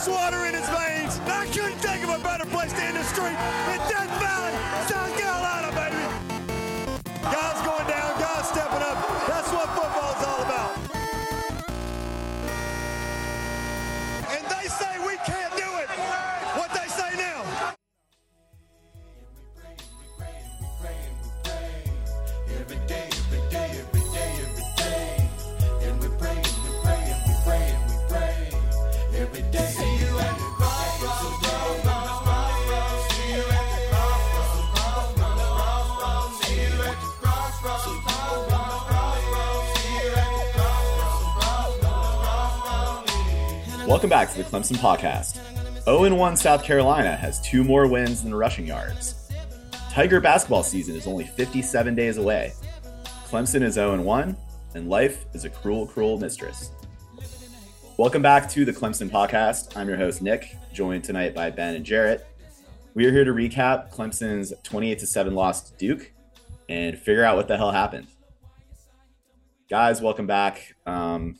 ice water in his veins. I couldn't think of a better place to end the street than Death Valley, South Carolina, Welcome back to the Clemson Podcast. 0 1 South Carolina has two more wins than rushing yards. Tiger basketball season is only 57 days away. Clemson is 0 1, and life is a cruel, cruel mistress. Welcome back to the Clemson Podcast. I'm your host, Nick, joined tonight by Ben and Jarrett. We are here to recap Clemson's 28 7 loss to Duke and figure out what the hell happened. Guys, welcome back. Um,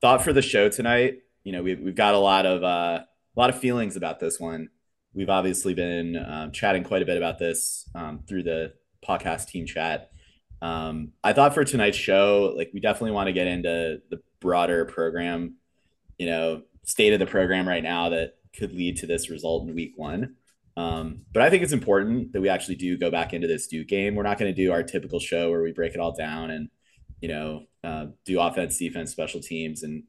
thought for the show tonight, you know, we've, we've got a lot of uh, a lot of feelings about this one. We've obviously been um, chatting quite a bit about this um, through the podcast team chat. Um, I thought for tonight's show, like we definitely want to get into the broader program, you know, state of the program right now that could lead to this result in week one. Um, but I think it's important that we actually do go back into this Duke game. We're not going to do our typical show where we break it all down and, you know, uh, do offense, defense, special teams, and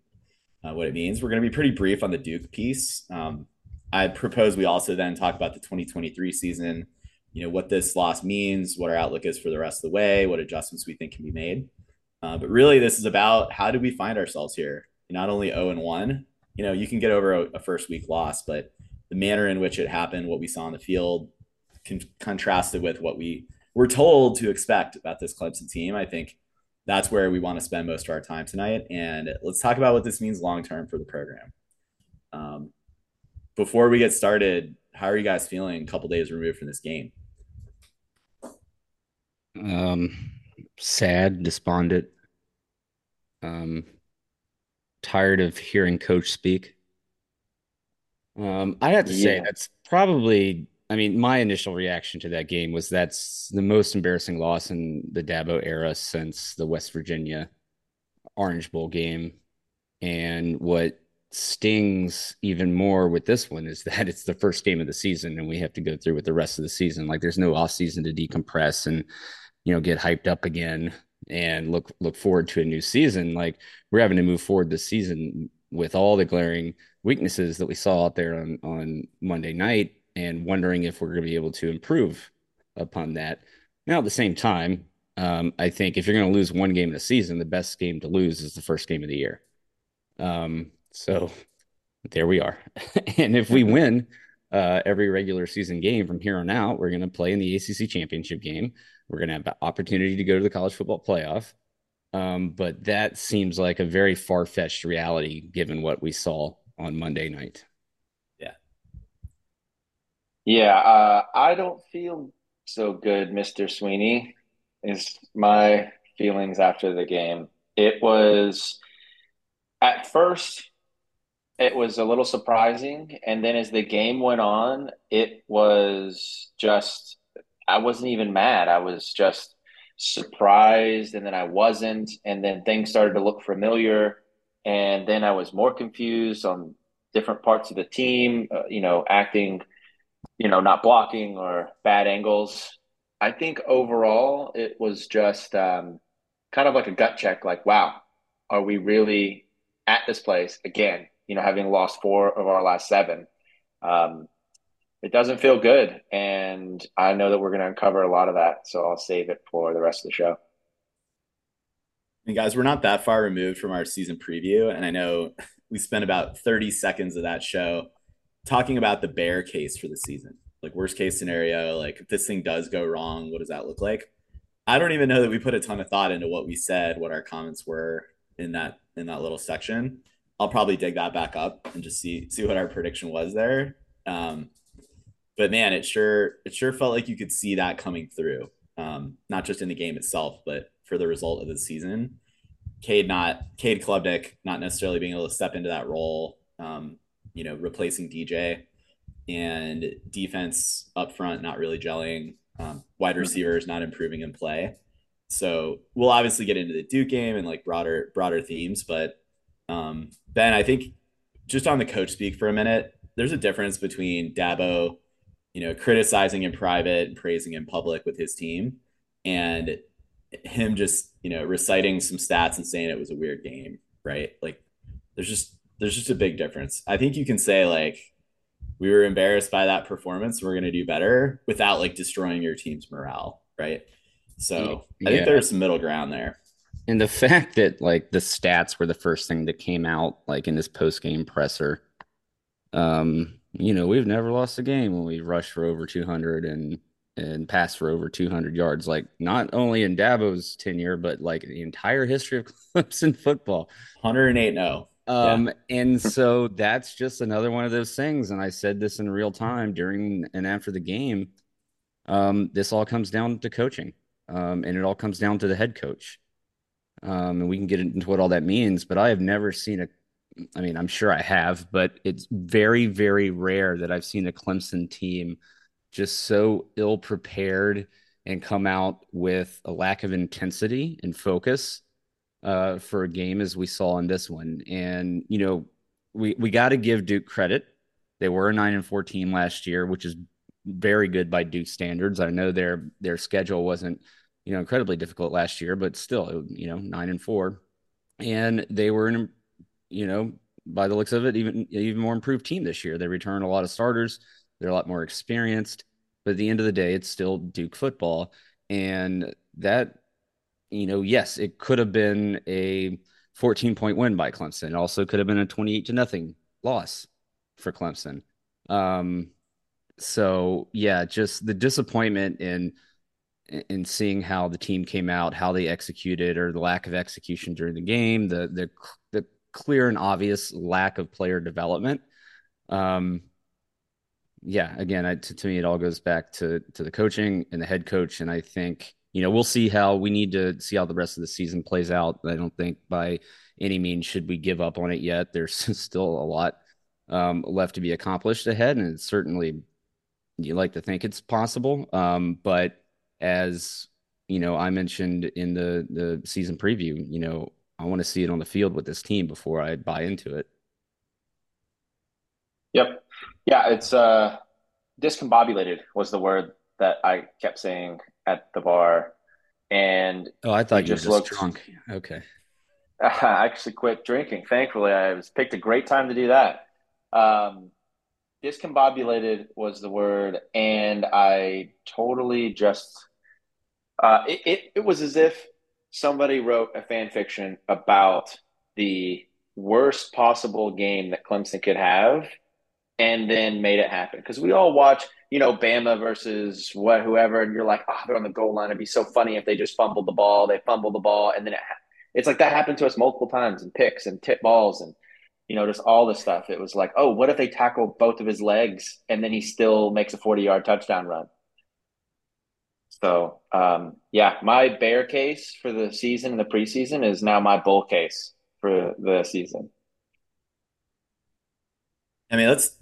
uh, what it means. We're going to be pretty brief on the Duke piece. Um, I propose we also then talk about the 2023 season, you know, what this loss means, what our outlook is for the rest of the way, what adjustments we think can be made. Uh, but really, this is about how do we find ourselves here? Not only 0 and 1, you know, you can get over a, a first week loss, but the manner in which it happened, what we saw on the field, con- contrasted with what we were told to expect about this Clemson team, I think that's where we want to spend most of our time tonight. And let's talk about what this means long term for the program. Um, before we get started, how are you guys feeling a couple days removed from this game? Um, sad, despondent. Um, tired of hearing coach speak. Um, I have to say that's probably. I mean, my initial reaction to that game was that's the most embarrassing loss in the Dabo era since the West Virginia Orange Bowl game. And what stings even more with this one is that it's the first game of the season and we have to go through with the rest of the season. Like there's no off season to decompress and you know get hyped up again and look look forward to a new season. Like we're having to move forward this season with all the glaring weaknesses that we saw out there on on Monday night and wondering if we're going to be able to improve upon that. Now at the same time, um, I think if you're going to lose one game in a season, the best game to lose is the first game of the year. Um, so there we are. and if we win uh, every regular season game from here on out, we're going to play in the ACC championship game. We're going to have the opportunity to go to the college football playoff. Um, but that seems like a very far fetched reality given what we saw on Monday night. Yeah, uh, I don't feel so good, Mr. Sweeney, is my feelings after the game. It was, at first, it was a little surprising. And then as the game went on, it was just, I wasn't even mad. I was just surprised. And then I wasn't. And then things started to look familiar. And then I was more confused on different parts of the team, uh, you know, acting you know, not blocking or bad angles. I think overall it was just um, kind of like a gut check like, wow, are we really at this place again? You know, having lost four of our last seven. Um, it doesn't feel good. And I know that we're going to uncover a lot of that. So I'll save it for the rest of the show. And guys, we're not that far removed from our season preview. And I know we spent about 30 seconds of that show talking about the bear case for the season. Like worst case scenario, like if this thing does go wrong, what does that look like? I don't even know that we put a ton of thought into what we said, what our comments were in that in that little section. I'll probably dig that back up and just see see what our prediction was there. Um, but man, it sure it sure felt like you could see that coming through, um, not just in the game itself, but for the result of the season. Cade not Cade Klubnik not necessarily being able to step into that role. Um, you know, replacing DJ and defense up front not really gelling, um, wide receivers not improving in play. So we'll obviously get into the Duke game and like broader broader themes, but um, Ben, I think just on the coach speak for a minute, there's a difference between Dabo, you know, criticizing in private and praising in public with his team, and him just you know reciting some stats and saying it was a weird game, right? Like there's just there's just a big difference. I think you can say like we were embarrassed by that performance, we're going to do better without like destroying your team's morale, right? So I think there's some middle ground there. And the fact that like the stats were the first thing that came out like in this post game presser. Um, you know, we've never lost a game when we rushed for over 200 and and passed for over 200 yards. Like not only in Dabo's tenure, but like the entire history of Clemson football. 108 no. Um, and so that's just another one of those things. And I said this in real time during and after the game. Um, this all comes down to coaching. Um, and it all comes down to the head coach. Um, and we can get into what all that means, but I have never seen a I mean, I'm sure I have, but it's very, very rare that I've seen a Clemson team just so ill prepared and come out with a lack of intensity and focus uh, for a game as we saw in this one. And you know, we we got to give Duke credit. They were a nine and four team last year, which is very good by Duke standards. I know their their schedule wasn't you know incredibly difficult last year, but still, you know, nine and four, and they were an you know by the looks of it even even more improved team this year. They returned a lot of starters. They're a lot more experienced, but at the end of the day, it's still Duke football, and that you know, yes, it could have been a 14 point win by Clemson. It also could have been a 28 to nothing loss for Clemson. Um, so yeah, just the disappointment in in seeing how the team came out, how they executed, or the lack of execution during the game, the the the clear and obvious lack of player development. Um, yeah, again, I, to, to me, it all goes back to to the coaching and the head coach, and I think you know we'll see how we need to see how the rest of the season plays out. I don't think by any means should we give up on it yet. There's still a lot um, left to be accomplished ahead, and it's certainly you like to think it's possible. Um, but as you know, I mentioned in the the season preview, you know, I want to see it on the field with this team before I buy into it. Yep. Yeah, it's uh discombobulated was the word that I kept saying at the bar. And Oh, I thought You you were just just looked- drunk. Okay. I actually quit drinking. Thankfully, I was picked a great time to do that. Um, discombobulated was the word, and I totally just uh, it, it it was as if somebody wrote a fan fiction about the worst possible game that Clemson could have, and then made it happen. Because we all watch, you know, Bama versus what whoever, and you're like, oh, they're on the goal line. It'd be so funny if they just fumbled the ball. They fumbled the ball, and then it, it's like that happened to us multiple times and picks and tip balls and you know just all this stuff. It was like, oh, what if they tackle both of his legs and then he still makes a 40 yard touchdown run? So um, yeah, my bear case for the season and the preseason is now my bull case for the season. I mean, let's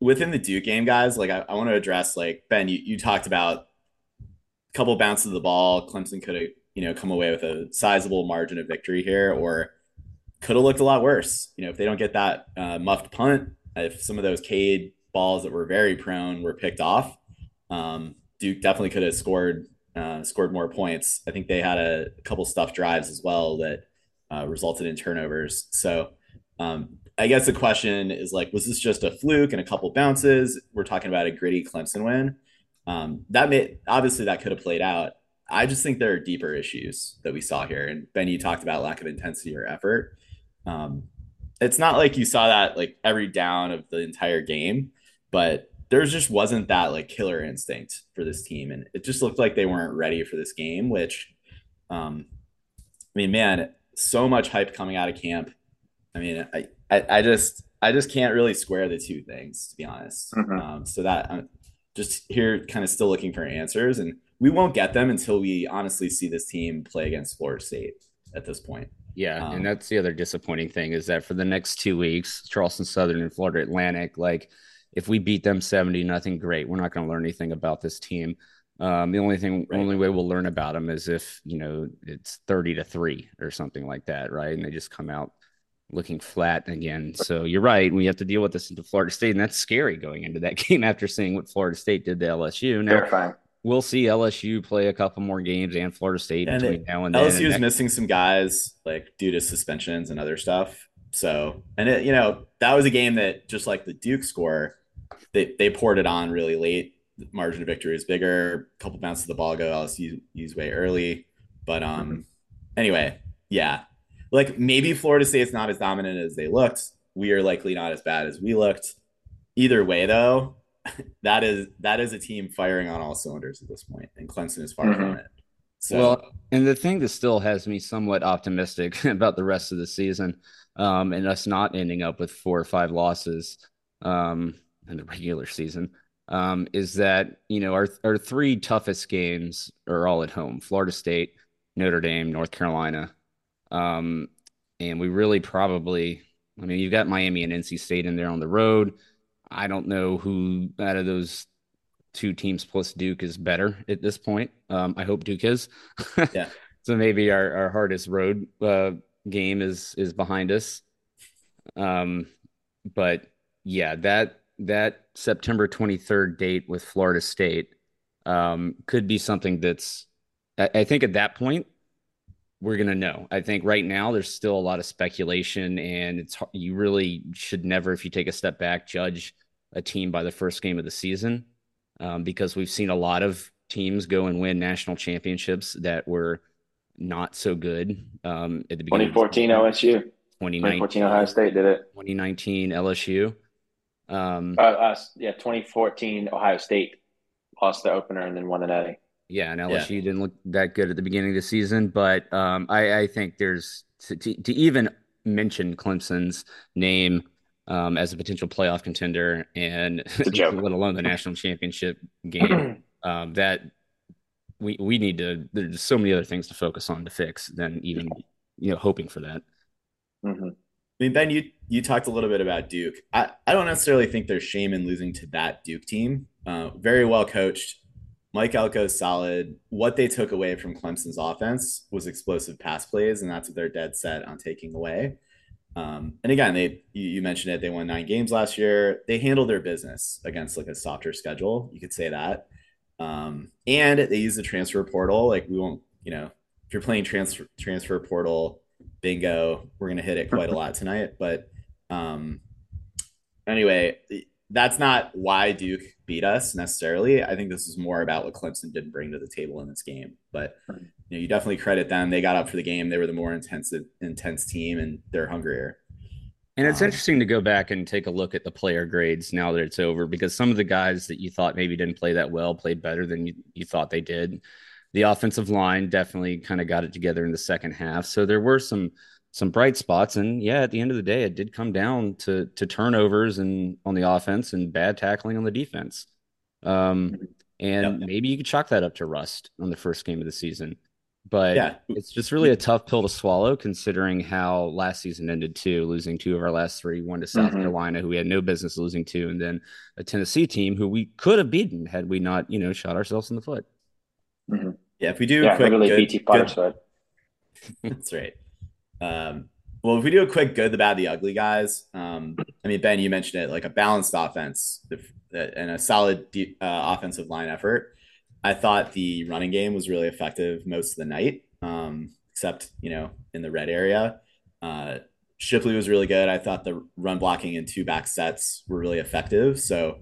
within the Duke game, guys. Like, I, I want to address like Ben. You, you talked about a couple bounces of the ball. Clemson could have you know come away with a sizable margin of victory here, or could have looked a lot worse. You know, if they don't get that uh, muffed punt, if some of those Cade balls that were very prone were picked off, um, Duke definitely could have scored uh, scored more points. I think they had a couple stuff drives as well that uh, resulted in turnovers. So. Um, I guess the question is like, was this just a fluke and a couple bounces? We're talking about a gritty Clemson win. Um, that may obviously that could have played out. I just think there are deeper issues that we saw here. And Ben, you talked about lack of intensity or effort. Um, it's not like you saw that like every down of the entire game, but there just wasn't that like killer instinct for this team, and it just looked like they weren't ready for this game. Which, um, I mean, man, so much hype coming out of camp. I mean, I, I, I just I just can't really square the two things to be honest. Mhm. Um, so that I'm just here, kind of still looking for answers, and we won't get them until we honestly see this team play against Florida State at this point. Yeah, Um, and that's the other disappointing thing is that for the next two weeks, Charleston Southern and Florida Atlantic, like if we beat them 70 nothing, great. We're not going to learn anything about this team. Um, the only thing, Right. only way we'll learn about them is if you know it's 30 to three or something like that, right? And they just come out looking flat again. So you're right. We have to deal with this into Florida State, and that's scary going into that game after seeing what Florida State did to LSU. Now Terrifying. we'll see LSU play a couple more games and Florida State And between it- now and then. LSU is that- missing some guys like due to suspensions and other stuff. So, and it, you know, that was a game that just like the Duke score, they they poured it on really late. The margin of victory is bigger. A couple bounces of the ball go LSU's way early, but um, anyway, yeah, like maybe Florida State's not as dominant as they looked. We are likely not as bad as we looked. Either way, though, that is that is a team firing on all cylinders at this point, and Clemson is far from Mhm. it. So, Well, and the thing that still has me somewhat optimistic about the rest of the season, um, and us not ending up with four or five losses um, in the regular season, um, is that you know our our three toughest games are all at home: Florida State, Notre Dame, North Carolina, um, and we really probably, I mean, you've got Miami and NC State in there on the road. I don't know who out of those two teams plus Duke is better at this point. Um, I hope Duke is. Yeah. so maybe our, our hardest road uh, game is is behind us. Um, but yeah, that that September 23rd date with Florida State um, could be something that's. I, I think at that point we're gonna know. I think right now there's still a lot of speculation, and it's you really should never, if you take a step back, judge a team by the first game of the season um, because we've seen a lot of teams go and win national championships that were not so good um, at the beginning. of the 2014 season. OSU. 2019, 2014 Ohio State did it. 2019 LSU. Um, Uh, uh, yeah, 2014 Ohio State lost the opener and then won the Natty. Yeah, and LSU didn't look that good at the beginning of the season, but um, I, I think there's to, to, to even mention Clemson's name um, as a potential playoff contender and let alone the national championship game. um, that we we need to. There's so many other things to focus on to fix than even you know hoping for that. hmm I mean, Ben, you you talked a little bit about Duke. I, I don't necessarily think there's shame in losing to that Duke team. Uh, very well coached. Mike Elko's solid. What they took away from Clemson's offense was explosive pass plays, and that's what they're dead set on taking away. Um, and again, they you, you mentioned it. They won nine games last year. They handled their business against like a softer schedule. You could say that. Um, and they use the transfer portal. Like we won't, you know, if you're playing transfer transfer portal bingo, we're gonna hit it quite a lot tonight. But um, anyway, that's not why Duke beat us necessarily. I think this is more about what Clemson didn't bring to the table in this game. But you know, you definitely credit them. They got up for the game. They were the more intense intense team, and they're hungrier. And it's Um, interesting to go back and take a look at the player grades now that it's over because some of the guys that you thought maybe didn't play that well played better than you, you thought they did. The offensive line definitely kind of got it together in the second half. So there were some some bright spots. And yeah, at the end of the day, it did come down to to turnovers and on the offense and bad tackling on the defense. Um, and Yep. maybe you could chalk that up to rust on the first game of the season. But Yeah. it's just really a tough pill to swallow considering how last season ended too, losing two of our last three, one to South Mhm. Carolina, who we had no business losing to, and then a Tennessee team who we could have beaten had we not, you know, shot ourselves in the foot. Yeah, if we do Yeah, a quick literally good, BT good- That's right. Um, well, if we do a quick good, the bad, the ugly, guys. Um, I mean, Ben, you mentioned it, like a balanced offense and a solid de- uh, offensive line effort. I thought the running game was really effective most of the night, um, except you know in the red area. Uh, Shipley was really good. I thought the run blocking and two back sets were really effective. So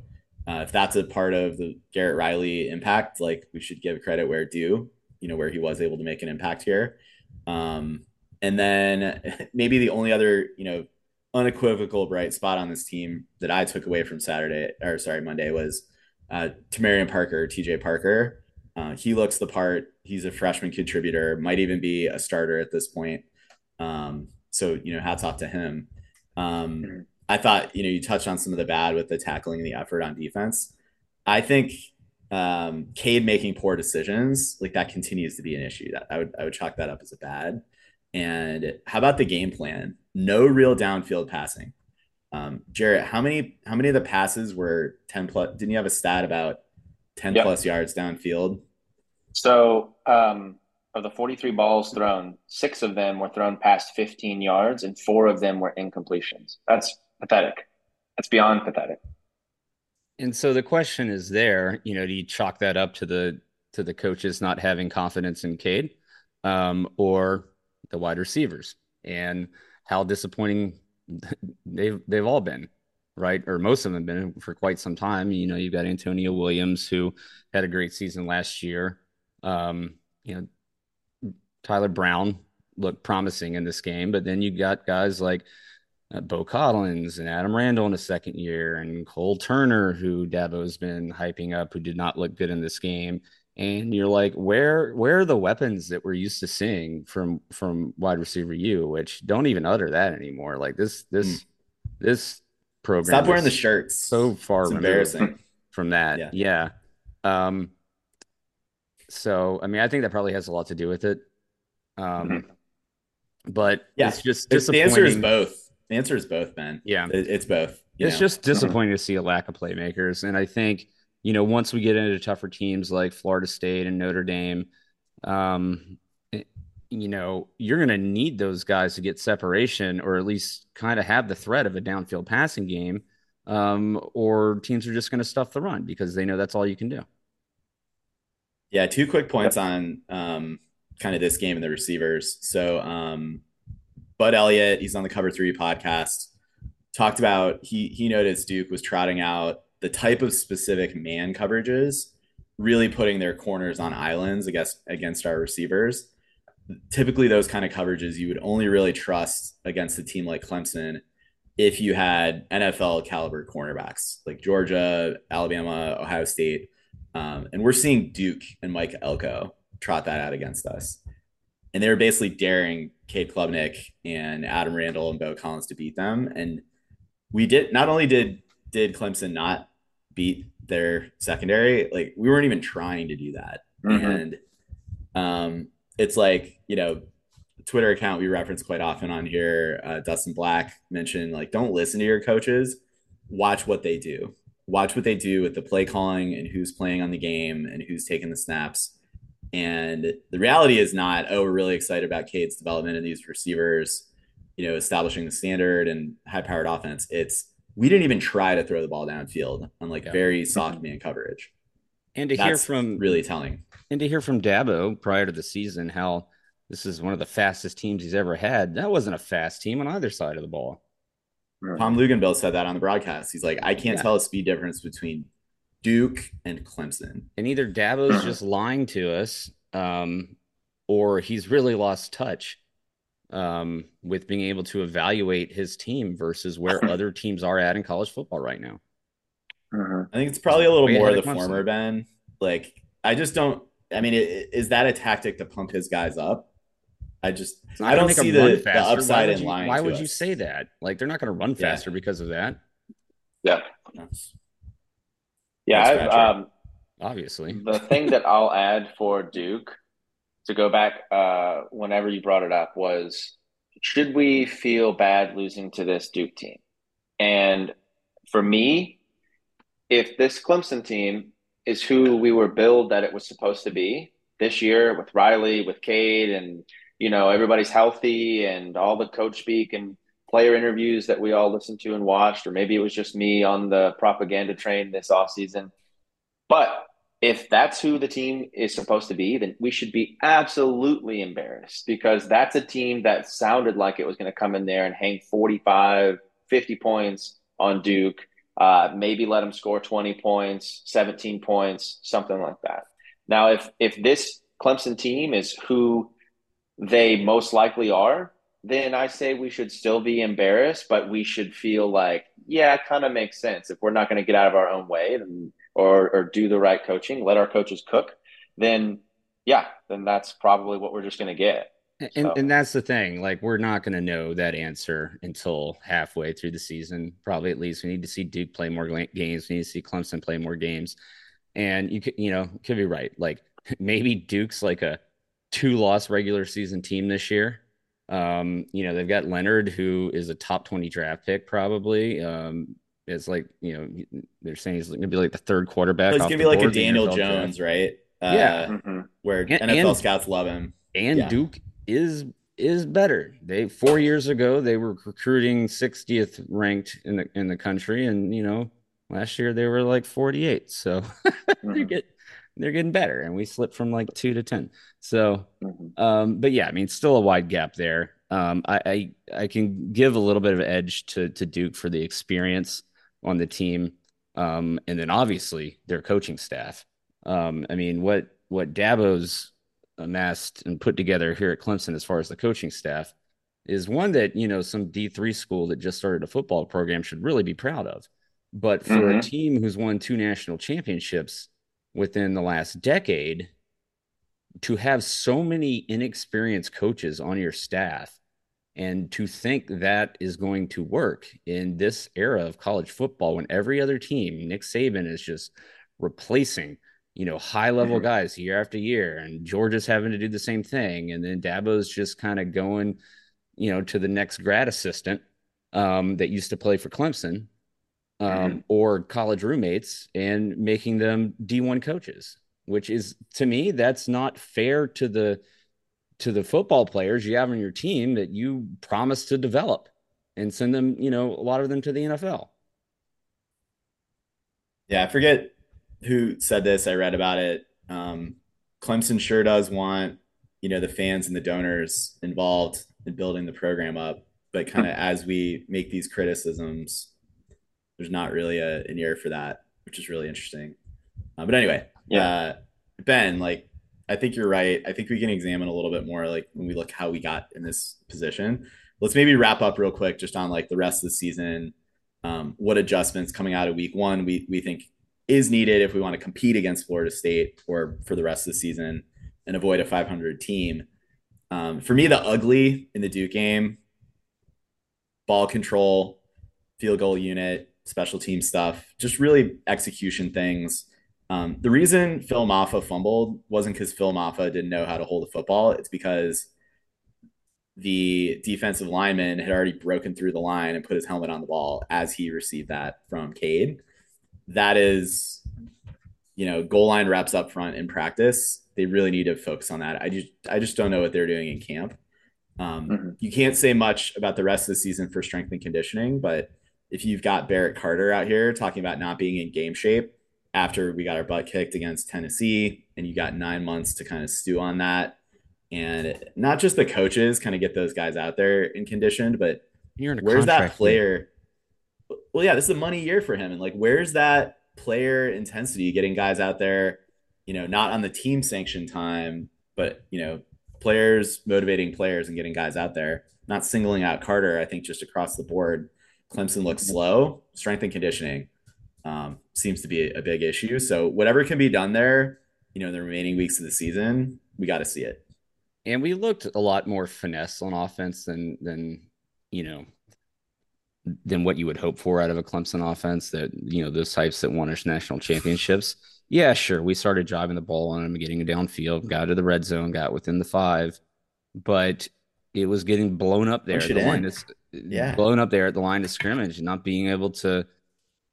uh, if that's a part of the Garrett Riley impact, like we should give credit where due. You know where he was able to make an impact here. Um, and then maybe the only other, you know, unequivocal bright spot on this team that I took away from Saturday or sorry, Monday was uh, Tamarian Parker, TJ Parker. Uh, he looks the part. He's a freshman contributor, might even be a starter at this point. Um, so, you know, hats off to him. Um, I thought, you know, you touched on some of the bad with the tackling and the effort on defense. I think um, Cade making poor decisions, like that continues to be an issue. That I would I would chalk that up as a bad. And how about the game plan? No real downfield passing. Um, Jarrett, how many how many of the passes were 10 plus? Didn't you have a stat about 10 Yep. plus yards downfield? So, um, of the 43 balls thrown, six of them were thrown past 15 yards, and four of them were incompletions. That's pathetic. That's beyond pathetic. And so the question is there, you know, do you chalk that up to the to the coaches not having confidence in Cade, um, or the wide receivers, and how disappointing they've they've all been, right? Or most of them have been for quite some time. You know, you've got Antonio Williams who had a great season last year. Um, you know, Tyler Brown looked promising in this game, but then you got guys like uh, Beaux Collins and Adam Randall in his second year, and Cole Turner, who Dabo's been hyping up, who did not look good in this game. And you're like, where where are the weapons that we're used to seeing from from wide receiver you which don't even utter that anymore? Like this this this program Stop wearing the shirts. so far it's embarrassing. from that. Yeah. Yeah. Um, so I mean, I think that probably has a lot to do with it. Um, Mhm. but Yeah. it's just The- the answer is both. The answer is both, Ben. Yeah. It- it's both. It's know? just disappointing to see a lack of playmakers. And I think, you know, once we get into tougher teams like Florida State and Notre Dame, um, it- you know, you're going to need those guys to get separation or at least kind of have the threat of a downfield passing game. Um, or teams are just going to stuff the run because they know that's all you can do. Yeah, two quick points on um, kind of this game and the receivers. So, um, Bud Elliott, he's on the Cover Three podcast, talked about he he noticed Duke was trotting out the type of specific man coverages, really putting their corners on islands against against our receivers. Typically, those kind of coverages you would only really trust against a team like Clemson if you had NFL caliber cornerbacks like Georgia, Alabama, Ohio State. Um, and we're seeing Duke and Mike Elko trot that out against us. And they were basically daring Cade Klubnik and Adam Randall and Beaux Collins to beat them. And we did not only did did Clemson not beat their secondary, like we weren't even trying to do that. Mhm. And um, it's like, you know, Twitter account we reference quite often on here, uh, Dustin Black mentioned like, don't listen to your coaches, watch what they do. Watch what they do with the play calling and who's playing on the game and who's taking the snaps. And the reality is not, oh, we're really excited about Cade's development and these receivers, you know, establishing the standard and high powered offense. It's we didn't even try to throw the ball downfield on like Yeah. very soft man coverage. And to hear from really telling. and to hear from Dabo prior to the season how this is one of the fastest teams he's ever had. That wasn't a fast team on either side of the ball. Tom Luginbill said that on the broadcast. He's like, I can't Yeah. tell a speed difference between Duke and Clemson. And either Dabo's just lying to us, um, or he's really lost touch um, with being able to evaluate his team versus where other teams are at in college football right now. Mhm. I think it's probably a little Way more ahead the of Clemson. former Ben. Like, I just don't. I mean, i- is that a tactic to pump his guys up? I just, It's I don't see run the, the faster. Why upside would in you- Why to would you say that? Like they're not going to run Yeah. faster because of that, Yeah. That's- Yeah. Thanks, I've, um, obviously. the thing that I'll add for Duke to go back uh, whenever you brought it up was should we feel bad losing to this Duke team? And for me, if this Clemson team is who we were billed that it was supposed to be this year with Riley, with Cade, and you know everybody's healthy and all the coach speak and player interviews that we all listened to and watched, or maybe it was just me on the propaganda train this offseason. But if that's who the team is supposed to be, then we should be absolutely embarrassed because that's a team that sounded like it was going to come in there and hang 45, 50 points on Duke, uh, maybe let them score 20 points, 17 points, something like that. Now, if if this Clemson team is who they most likely are, then I say we should still be embarrassed, but we should feel like, yeah, it kind of makes sense. If we're not going to get out of our own way and or or do the right coaching, let our coaches cook, then yeah, then that's probably what we're just going to get. And, So- and that's the thing. Like, we're not going to know that answer until halfway through the season. Probably at least we need to see Duke play more games. We need to see Clemson play more games. And you could, you know, could be right. Like maybe Duke's like a two loss regular season team this year. Um, you know, they've got Leonard, who is a top 20 draft pick, probably. Um, it's like, you know, they're saying he's going to be like the third quarterback. He's gonna be like a board in the Daniel NFL draft. Jones, right? Uh, Yeah. Mhm. where And- NFL and- scouts love him. and Yeah. Duke is is better. They four years ago they were recruiting 60th ranked in the in the country, and you know last year they were like 48. So they're Mhm. get they're getting better, and we slipped from like two to ten. So, Mhm. um, but yeah, I mean, still a wide gap there. Um, I, I I can give a little bit of edge to to Duke for the experience on the team, um, and then obviously their coaching staff. Um, I mean, what what Dabo's amassed and put together here at Clemson as far as the coaching staff is one that you know some D3 school that just started a football program should really be proud of. But for a Mhm. team who's won two national championships within the last decade, to have so many inexperienced coaches on your staff and to think that is going to work in this era of college football when every other team, Nick Saban is just replacing, you know, high level Mhm. guys year after year, and Georgia's having to do the same thing, and then Dabo's just kind of going, you know, to the next grad assistant um, that used to play for Clemson um, or college roommates and making them D1 coaches, which is to me that's not fair to the to the football players you have on your team that you promise to develop and send them, you know, a lot of them to the NFL. Yeah, I forget who said this. I read about it. Um, Clemson sure does want, you know, the fans and the donors involved in building the program up. But kind of as we make these criticisms, there's not really a, an ear for that, which is really interesting. Uh, but anyway, Yeah. uh, Ben, like, I think you're right. I think we can examine a little bit more, like, when we look how we got in this position. Let's maybe wrap up real quick just on like the rest of the season. Um, what adjustments coming out of week one we we think is needed if we want to compete against Florida State or for the rest of the season and avoid a 500 team. Um, for me, the ugly in the Duke game, ball control, field goal unit, special team stuff, just really execution things. Um, the reason Phil Mafah fumbled wasn't because Phil Mafah didn't know how to hold the football. It's because the defensive lineman had already broken through the line and put his helmet on the ball as he received that from Cade. That is, you know, goal line reps up front in practice. They really need to focus on that. I just, I just don't know what they're doing in camp. Um, Mhm. You can't say much about the rest of the season for strength and conditioning, but if you've got Barrett Carter out here talking about not being in game shape after we got our butt kicked against Tennessee, and you got nine months to kind of stew on that, and not just the coaches kind of get those guys out there and conditioned, but in where's that contract player? Well, yeah, this is a money year for him, and like, where's that player intensity getting guys out there? You know, not on the team sanction time, but you know, players motivating players and getting guys out there. Not singling out Carter, I think just across the board, Clemson looks slow. Strength and conditioning um, seems to be a, big issue. So whatever can be done there, you know, in the remaining weeks of the season, we got to see it. And we looked a lot more finesse on offense than than you know than what you would hope for out of a Clemson offense. That you know those types that won us national championships. Yeah, sure. We started driving the ball on them, getting downfield, got to the red zone, got within the five, but it was getting blown up there. Push at it the line is Yeah. blown up there at the line of scrimmage, not being able to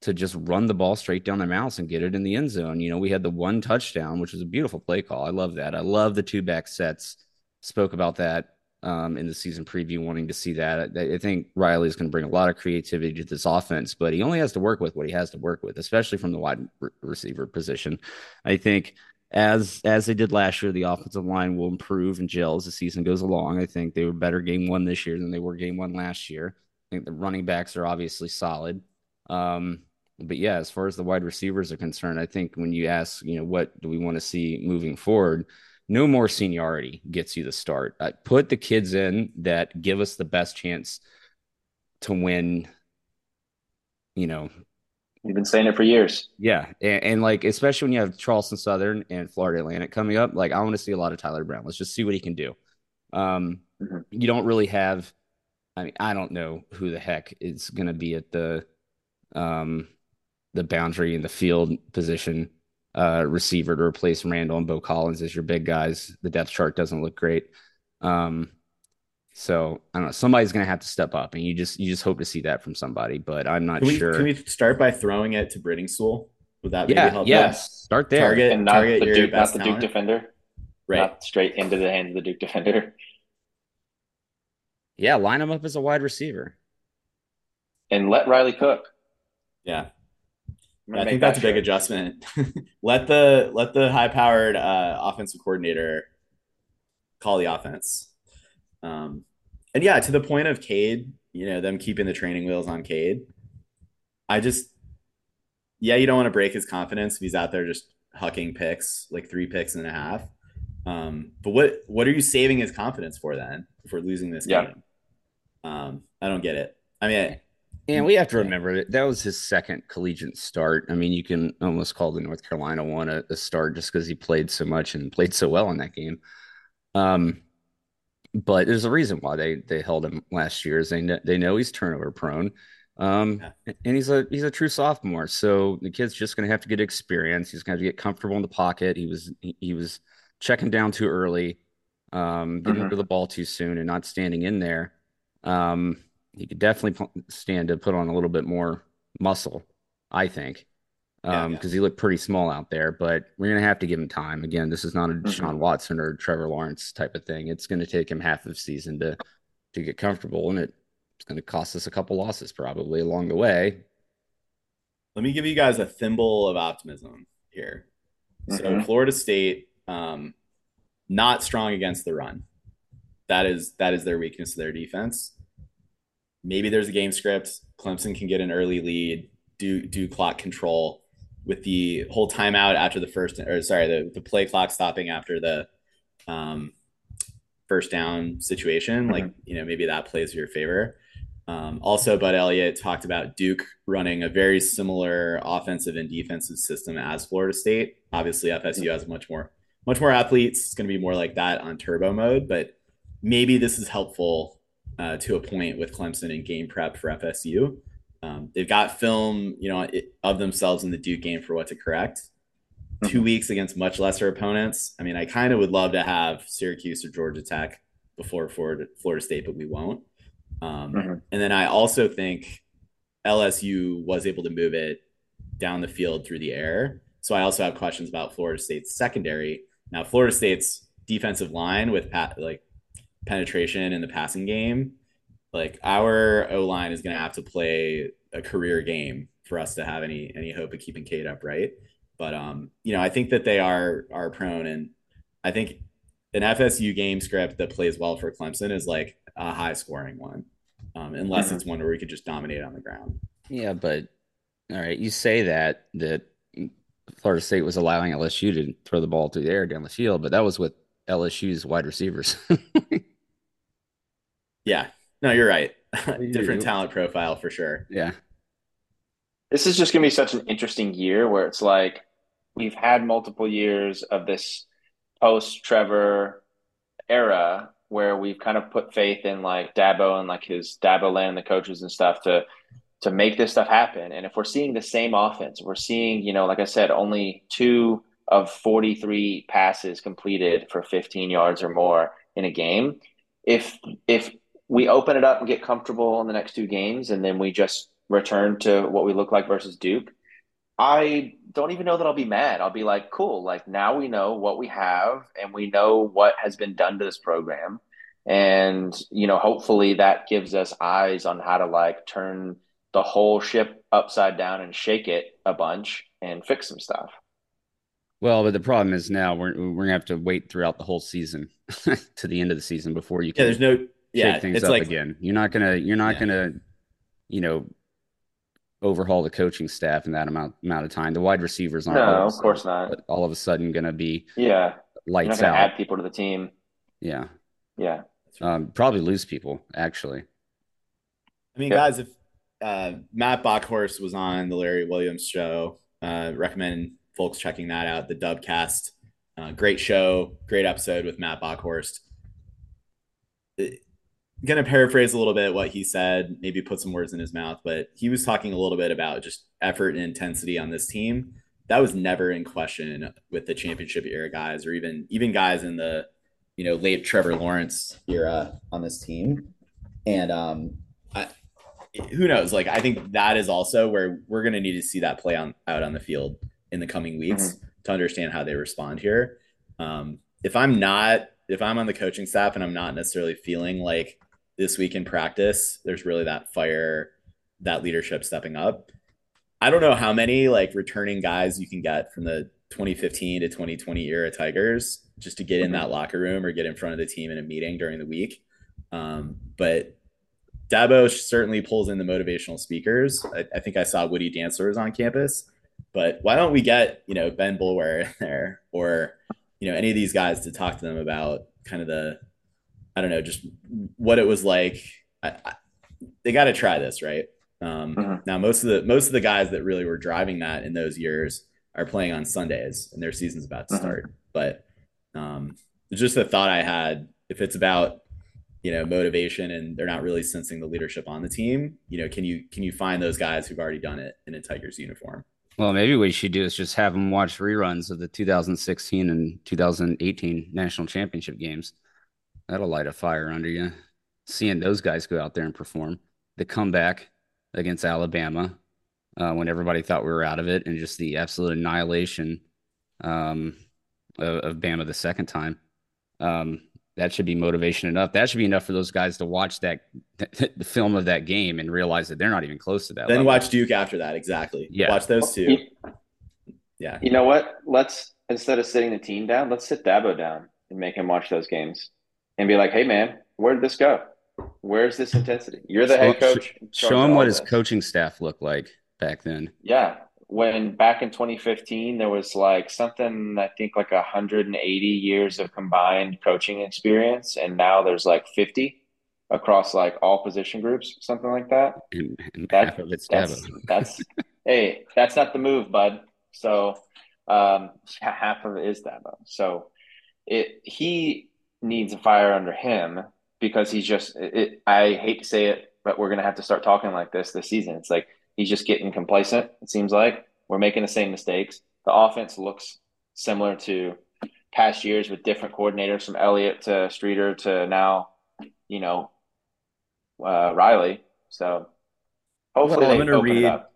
to just run the ball straight down the mouse and get it in the end zone. You know, we had the one touchdown, which was a beautiful play call. I love that. I love the two back sets. Spoke about that um, in the season preview, wanting to see that. I, I think Riley is going to bring a lot of creativity to this offense, but he only has to work with what he has to work with, especially from the wide re- receiver position. I think as as they did last year, the offensive line will improve and gel as the season goes along. I think they were better game one this year than they were game one last year. I think the running backs are obviously solid. Um, but yeah, as far as the wide receivers are concerned, I think when you ask, you know, what do we want to see moving forward? No more seniority gets you the start. Uh, put the kids in that give us the best chance to win. You know, You've been saying it for years. yeah, and, and like especially when you have Charleston Southern and Florida Atlantic coming up, like I want to see a lot of Tyler Brown. Let's just see what he can do. Um, Mhm. you don't really have. I mean, I don't know who the heck is going to be at the um the boundary and the field position uh receiver to replace Randall and Beaux Collins as your big guys. The depth chart doesn't look great. Um So I don't know. Somebody's going to have to step up, and you just you just hope to see that from somebody. But I'm not Can we, sure. can we start by throwing it to Briningstool? Would that maybe yeah, help? yeah. them? Start there. Target, And not target the your Duke, not the Duke talent. defender, Right. not straight into the hands of the Duke defender. Yeah, line him up as a wide receiver. And let Riley cook. Yeah. I think that's a big adjustment. let the let the high powered uh, offensive coordinator call the offense. Um, and yeah, to the point of Cade, you know, them keeping the training wheels on Cade. I just, yeah, you don't want to break his confidence if he's out there just hucking picks, like three picks and a half. Um, but what what are you saving his confidence for then? If we're losing this Yeah. game, um, I don't get it. I mean, And we have to remember that that was his second collegiate start. I mean, you can almost call the North Carolina one a, a start just because he played so much and played so well in that game. Um, but there's a reason why they they held him last year. Is they know, they know he's turnover prone, um, and he's a he's a true sophomore. So the kid's just going to have to get experience. He's going to get comfortable in the pocket. He was he, he was checking down too early, um, getting to the ball too soon, and not standing in there. Um, he could definitely stand to put on a little bit more muscle, I think, Yeah, um, yeah. because he looked pretty small out there. But we're gonna have to give him time. Again, this is not a Mhm. Deshaun Watson or Trevor Lawrence type of thing. It's going to take him half of season to to get comfortable, and it's going to cost us a couple losses probably along the way. let me give you guys a thimble of optimism here. So Mhm. Florida State, um, not strong against the run. That is that is their weakness of their defense. Maybe there's a game script. Clemson can get an early lead, do do clock control with the whole timeout after the first or sorry, the, the play clock stopping after the um, first down situation. Like, you know, maybe that plays your favor. Um, also, Bud Elliott talked about Duke running a very similar offensive and defensive system as Florida State. Obviously, FSU has much more much more athletes. It's going to be more like that on turbo mode, but maybe this is helpful uh, to a point with Clemson and game prep for FSU. Um, they've got film, you know, it, of themselves in the Duke game for what to correct. Two weeks against much lesser opponents. I mean, I kind of would love to have Syracuse or Georgia Tech before Florida, Florida State, but we won't. Um, Mhm. And then I also think LSU was able to move it down the field through the air. So I also have questions about Florida State's secondary. Now, Florida State's defensive line with pat, like penetration in the passing game, like our O line is going to have to play a career game for us to have any any hope of keeping Cade upright. But um, you know, I think that they are are prone, and I think an FSU game script that plays well for Clemson is like a high scoring one, um, unless Mhm. it's one where we could just dominate on the ground. Yeah, but all right, you say that that Florida State was allowing LSU to throw the ball through the air down the field, but that was with LSU's wide receivers. Yeah, no, you're right. Different do. talent profile for sure. yeah. This is just going to be such an interesting year where it's like we've had multiple years of this post Trevor era where we've kind of put faith in like Dabo and like his Dabo land, the coaches and stuff to to make this stuff happen. And if we're seeing the same offense, we're seeing, you know, like I said, only two of 43 passes completed for 15 yards or more in a game. If if we open it up and get comfortable in the next two games and then we just return to what we look like versus Duke, I don't even know that I'll be mad. I'll be like, cool, like now we know what we have and we know what has been done to this program. And, you know, hopefully that gives us eyes on how to like turn the whole ship upside down and shake it a bunch and fix some stuff. Well, but the problem is now we're we're gonna have to wait throughout the whole season to the end of the season before you Yeah, can there's no. Yeah, shake things it's up like again. You're not gonna you're not Yeah. gonna, you know, overhaul the coaching staff in that amount amount of time. The wide receivers aren't No, all of course sudden- not. all of a sudden gonna be Yeah. You're not lights out. add people to the team. Yeah. Yeah. Um, probably lose people actually. I mean, Yeah. guys, if uh, Matt Bockhorst was on the Larry Williams show, uh, recommend folks checking that out. The Dubcast, uh, great show, great episode with Matt Bockhorst. Going to paraphrase a little bit what he said, maybe put some words in his mouth, but he was talking a little bit about just effort and intensity on this team. That was never in question with the championship era guys, or even even guys in the you know, late Trevor Lawrence era on this team. And um, I, who knows? Like, I think that is also where we're going to need to see that play on out on the field in the coming weeks mm-hmm. to understand how they respond here. Um, if I'm not, if I'm on the coaching staff and I'm not necessarily feeling like this week in practice, there's really that fire, that leadership stepping up. I don't know how many like returning guys you can get from the 2015 to 2020 era Tigers just to get in that locker room or get in front of the team in a meeting during the week. Um, but Dabo certainly pulls in the motivational speakers. I, I, think I saw Woody Dantzler was on campus, but why don't we get you know Ben Boulware in there or you know any of these guys to talk to them about kind of the I don't know just what it was like. I, I, they got to try this, right? Um, uh-huh. Now most of the most of the guys that really were driving that in those years are playing on Sundays and their season's about to uh-huh. start. But um, just the thought I had. If it's about you know motivation and they're not really sensing the leadership on the team, you know, can you can you find those guys who've already done it in a Tigers uniform? Well, maybe what you should do is just have them watch reruns of the 2016 and 2018 national championship games. That'll light a fire under you. Seeing those guys go out there and perform the comeback against Alabama uh, when everybody thought we were out of it, and just the absolute annihilation um, of, of Bama the second time. Um, that should be motivation enough. That should be enough for those guys to watch that the film of that game and realize that they're not even close to that. Then level. watch Duke after that. Exactly. Yeah. Watch those two. Yeah. You know what? Let's instead of sitting the team down, let's sit Dabo down and make him watch those games and be like, "Hey, man, where did this go? Where's this intensity? You're the head coach. Show him what his coaching staff looked like back then. Yeah, when back in 2015 there was like something I think like 180 years of combined coaching experience, and now there's like 50 across like all position groups, something like that. And, and that, half of it's that's, that's hey, that's not the move, bud. So um, half of it is Dabo. So it he needs a fire under him because he's just it, I hate to say it, but we're gonna have to start talking like this this season. It's like He's just getting complacent, it seems like. We're making the same mistakes. The offense looks similar to past years with different coordinators from Elliott to Streeter to now, you know, uh, Riley. So hopefully well, they open read, it up.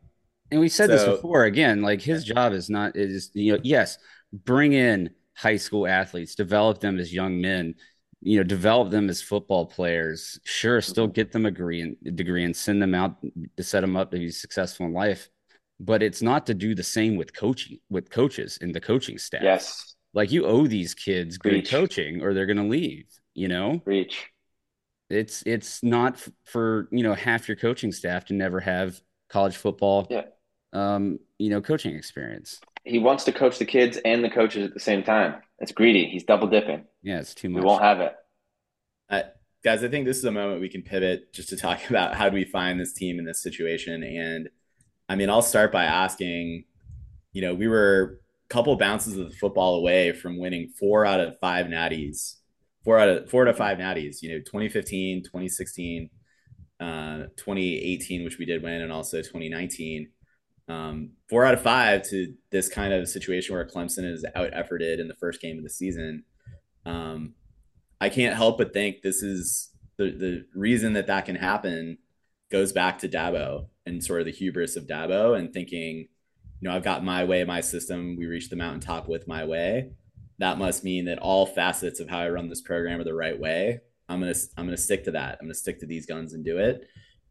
And we said so, this before again, like his job is not is you know, yes, bring in high school athletes, develop them as young men, you know, develop them as football players. Sure, still get them a degree and degree and send them out to set them up to be successful in life. But it's not to do the same with coaching with coaches and the coaching staff. Yes. Like you owe these kids good coaching or they're gonna leave, you know? Reach. It's it's not for you know half your coaching staff to never have college football yeah. um, you know, coaching experience. He wants to coach the kids and the coaches at the same time. It's greedy. He's double dipping. Yeah, it's too much. We won't have it. Uh, guys, I think this is a moment we can pivot just to talk about how do we find this team in this situation. And I mean, I'll start by asking, you know, we were a couple bounces of the football away from winning four out of five natties, four out of four out of five natties, you know, 2015, 2016, uh, 2018, which we did win, and also 2019 um, four out of five to this kind of situation where Clemson is out efforted in the first game of the season. Um, I can't help but think this is the, the reason that that can happen goes back to Dabo and sort of the hubris of Dabo and thinking, you know, I've got my way, my system. We reached the mountaintop with my way. That must mean that all facets of how I run this program are the right way. I'm gonna I'm gonna stick to that. I'm gonna stick to these guns and do it.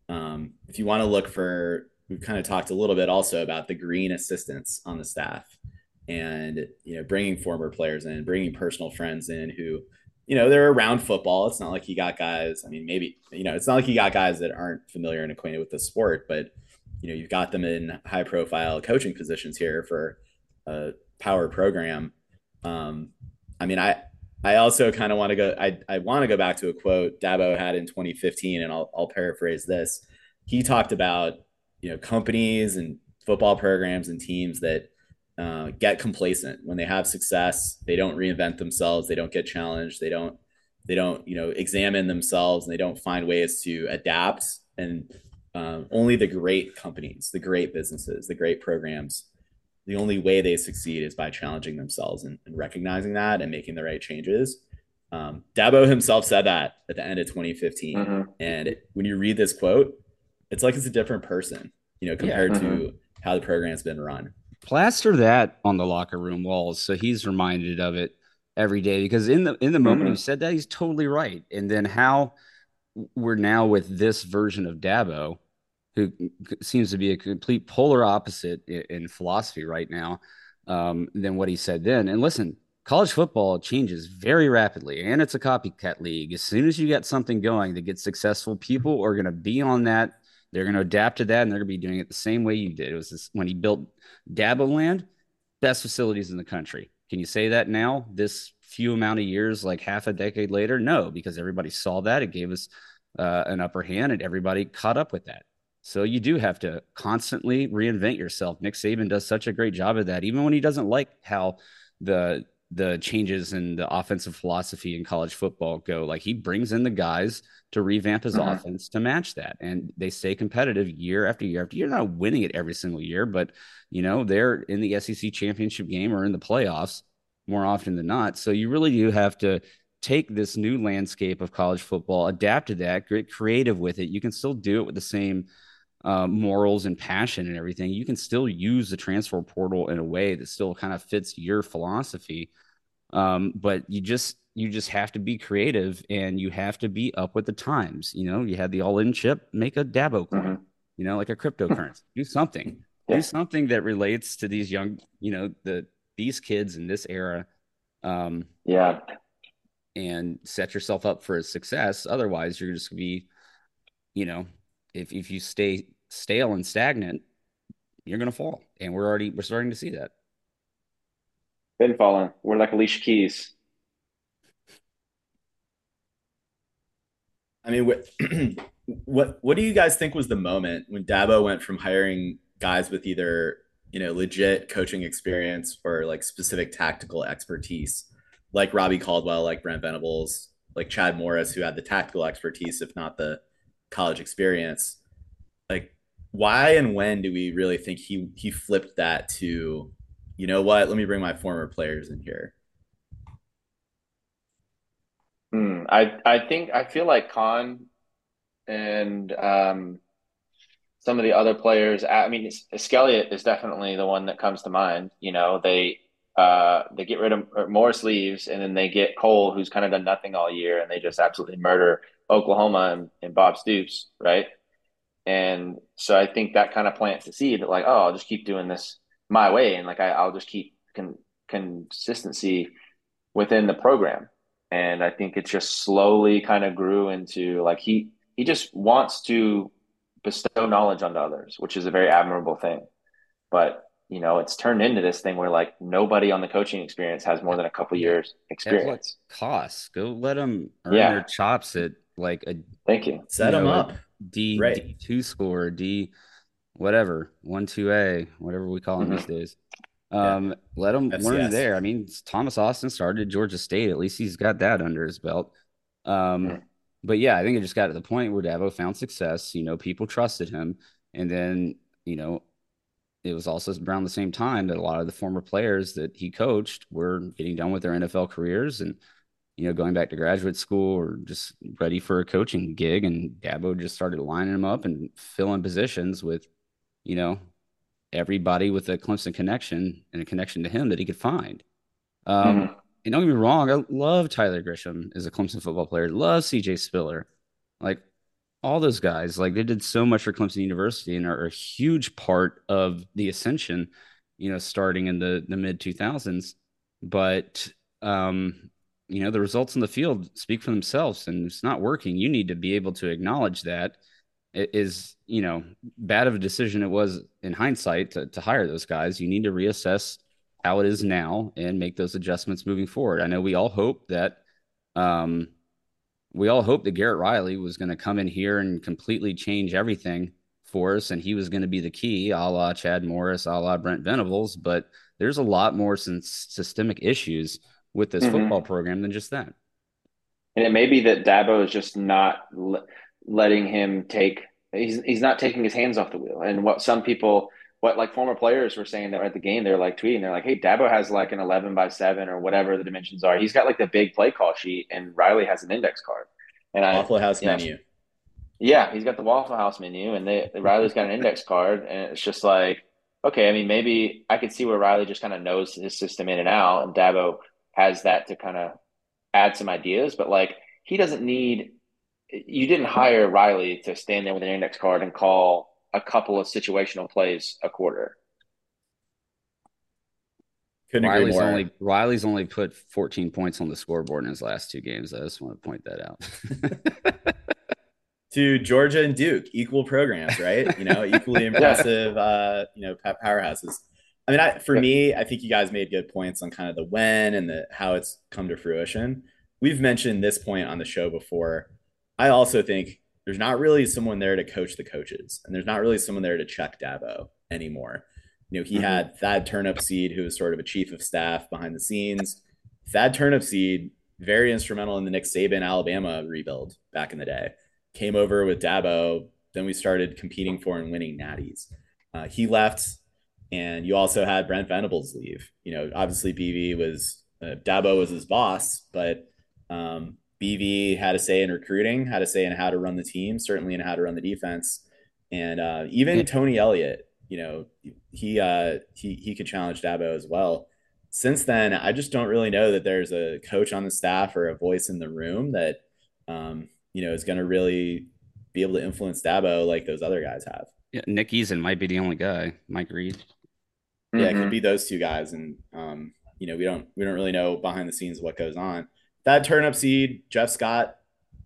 Um, if you want to look for we've kind of talked a little bit also about the green assistants on the staff and you know bringing former players in bringing personal friends in who you know they're around football. It's not like he got guys i mean maybe you know it's not like he got guys that aren't familiar and acquainted with the sport but you know you've got them in high profile coaching positions here for a power program. Um i mean i i also kind of want to go i i want to go back to a quote dabo had in 2015 and i'll, I'll paraphrase this. He talked about you know companies and football programs and teams that uh, get complacent. When they have success they don't reinvent themselves. They don't get challenged. They don't they don't you know examine themselves. And they don't find ways to adapt. And um, only the great companies the great businesses the great programs the only way they succeed is by challenging themselves and, and recognizing that and making the right changes. Um, Dabo himself said that at the end of 2015. Mhm. And when you read this quote, it's like it's a different person, you know, compared Yeah. to how the program's been run. plaster that on the locker room walls so he's reminded of it every day because in the in the moment Mhm. he said that he's totally right and then how we're now with this version of Dabo who seems to be a complete polar opposite in, in philosophy right now um, than what he said then and listen college football changes very rapidly and it's a copycat league as soon as you get something going that gets successful people are going to be on that they're going to adapt to that and they're going to be doing it the same way you did it was this, when he built Dabo Land, best facilities in the country. Can you say that now, this few amount of years, like half a decade later? No, because everybody saw that. It gave us uh, an upper hand and everybody caught up with that. So you do have to constantly reinvent yourself. Nick Saban does such a great job of that, even when he doesn't like how the the changes in the offensive philosophy in college football go. Like he brings in the guys to revamp his Mhm. offense to match that, and they stay competitive year after year after year. Not winning it every single year, but you know they're in the SEC championship game or in the playoffs more often than not. So you really do have to take this new landscape of college football, adapt to that, get creative with it. You can still do it with the same uh, morals and passion and everything. You can still use the transfer portal in a way that still kind of fits your philosophy. Um, but you just you just have to be creative and you have to be up with the times. You know, you had the all in chip, make a Dabo coin, Mhm. you know, like a cryptocurrency. do something. Yeah. Do something that relates to these young, you know, the these kids in this era. Um, Yeah. and set yourself up for success. Otherwise, you're just gonna be, you know, if if you stay stale and stagnant, you're gonna fall. And we're already we're starting to see that. Been falling. We're like Alicia Keys. I mean, what, what what do you guys think was the moment when Dabo went from hiring guys with either you know legit coaching experience or like specific tactical expertise, like Robbie Caldwell, like Brent Venables, like Chad Morris, who had the tactical expertise if not the college experience? Why and when do we really think he he flipped that to, you know what? Let me bring my former players in here. Hmm. I I think I feel like Khan and um, some of the other players. I mean, Skelliott is definitely the one that comes to mind. You know, they uh, they get rid of Morris leaves, and then they get Cole, who's kind of done nothing all year, and they just absolutely murder Oklahoma and, and Bob Stoops, right? And so I think that kind of plants the seed that like, oh, I'll just keep doing this my way, and like I, I'll just keep con consistency within the program. And I think it just slowly kind of grew into like he he just wants to bestow knowledge onto others, which is a very admirable thing. But you know, it's turned into this thing where like nobody on the coaching experience has more than a couple years At what experience. cost? Go let them earn Yeah. their chops at like a Thank you. Set You him know, up. D Right. D two score, D whatever, one two A, whatever we call them Mhm. these days. Um, let them learn there. I mean, Thomas Austin started Georgia State. At least he's got that under his belt. Um, Mhm. but yeah, I think it just got to the point where Dabo found success. You know, people trusted him, and then you know, it was also around the same time that a lot of the former players that he coached were getting done with their NFL careers and you know going back to graduate school or just ready for a coaching gig. And Dabo just started lining them up and filling positions with you know everybody with a Clemson connection and a connection to him that he could find. Um, Mhm. and don't get me wrong, I love Tyler Grisham as a Clemson football player. Love CJ Spiller. Like all those guys, like they did so much for Clemson University and are a huge part of the ascension, you know, starting in the the mid 2000s. But um, you know, the results in the field speak for themselves and it's not working. You need to be able to acknowledge that it is, you know, bad of a decision it was in hindsight to, to hire those guys. You need to reassess how it is now and make those adjustments moving forward. I know we all hope that um, we all hope that Garrett Riley was going to come in here and completely change everything for us, and he was going to be the key, a la Chad Morris, a la Brent Venables. But there's a lot more systemic issues with this Mhm. football program than just that. And it may be that Dabo is just not le letting him take. He's he's not taking his hands off the wheel. And what some people, what like former players were saying that were at the game, they're like tweeting, they're like, "Hey, Dabo has like an eleven by seven or whatever the dimensions are. He's got like the big play call sheet, and Riley has an index card." And I, Waffle House you know, menu. yeah, he's got the Waffle House menu, and they Riley's got an index card, and it's just like, okay, I mean, maybe I could see where Riley just kind of knows his system in and out, and Dabo has that to kind of add some ideas, but like he doesn't need. You didn't hire Riley to stand there with an index card and call a couple of situational plays a quarter. Couldn't agree Riley's more. only Riley's only put 14 points on the scoreboard in his last two games. I just want to point that out. to Georgia and Duke, equal programs, right? You know, equally impressive, uh, you know, powerhouses. I mean, I, for me, I think you guys made good points on kind of the when and the how it's come to fruition. We've mentioned this point on the show before. I also think there's not really someone there to coach the coaches, and there's not really someone there to check Dabo anymore. You know, he Mhm. had Thad Turnipseed, who was sort of a chief of staff behind the scenes. Thad Turnipseed, very instrumental in the Nick Saban Alabama rebuild back in the day came over with Dabo. Then we started competing for and winning natties. Uh, he left, and you also had Brent Venables leave. You know, obviously BV was uh, Dabo was his boss, but um, BV had a say in recruiting, had a say in how to run the team, certainly in how to run the defense, and uh, even. Tony Elliott. You know, he uh, he he could challenge Dabo as well. Since then, I just don't really know that there's a coach on the staff or a voice in the room that um, you know, is going to really be able to influence Dabo like those other guys have. yeah, Nick Eason might be the only guy. Mike Reed. Yeah, it could be those two guys, and um, you know, we don't we don't really know behind the scenes what goes on. Thad Turnipseed, Jeff Scott,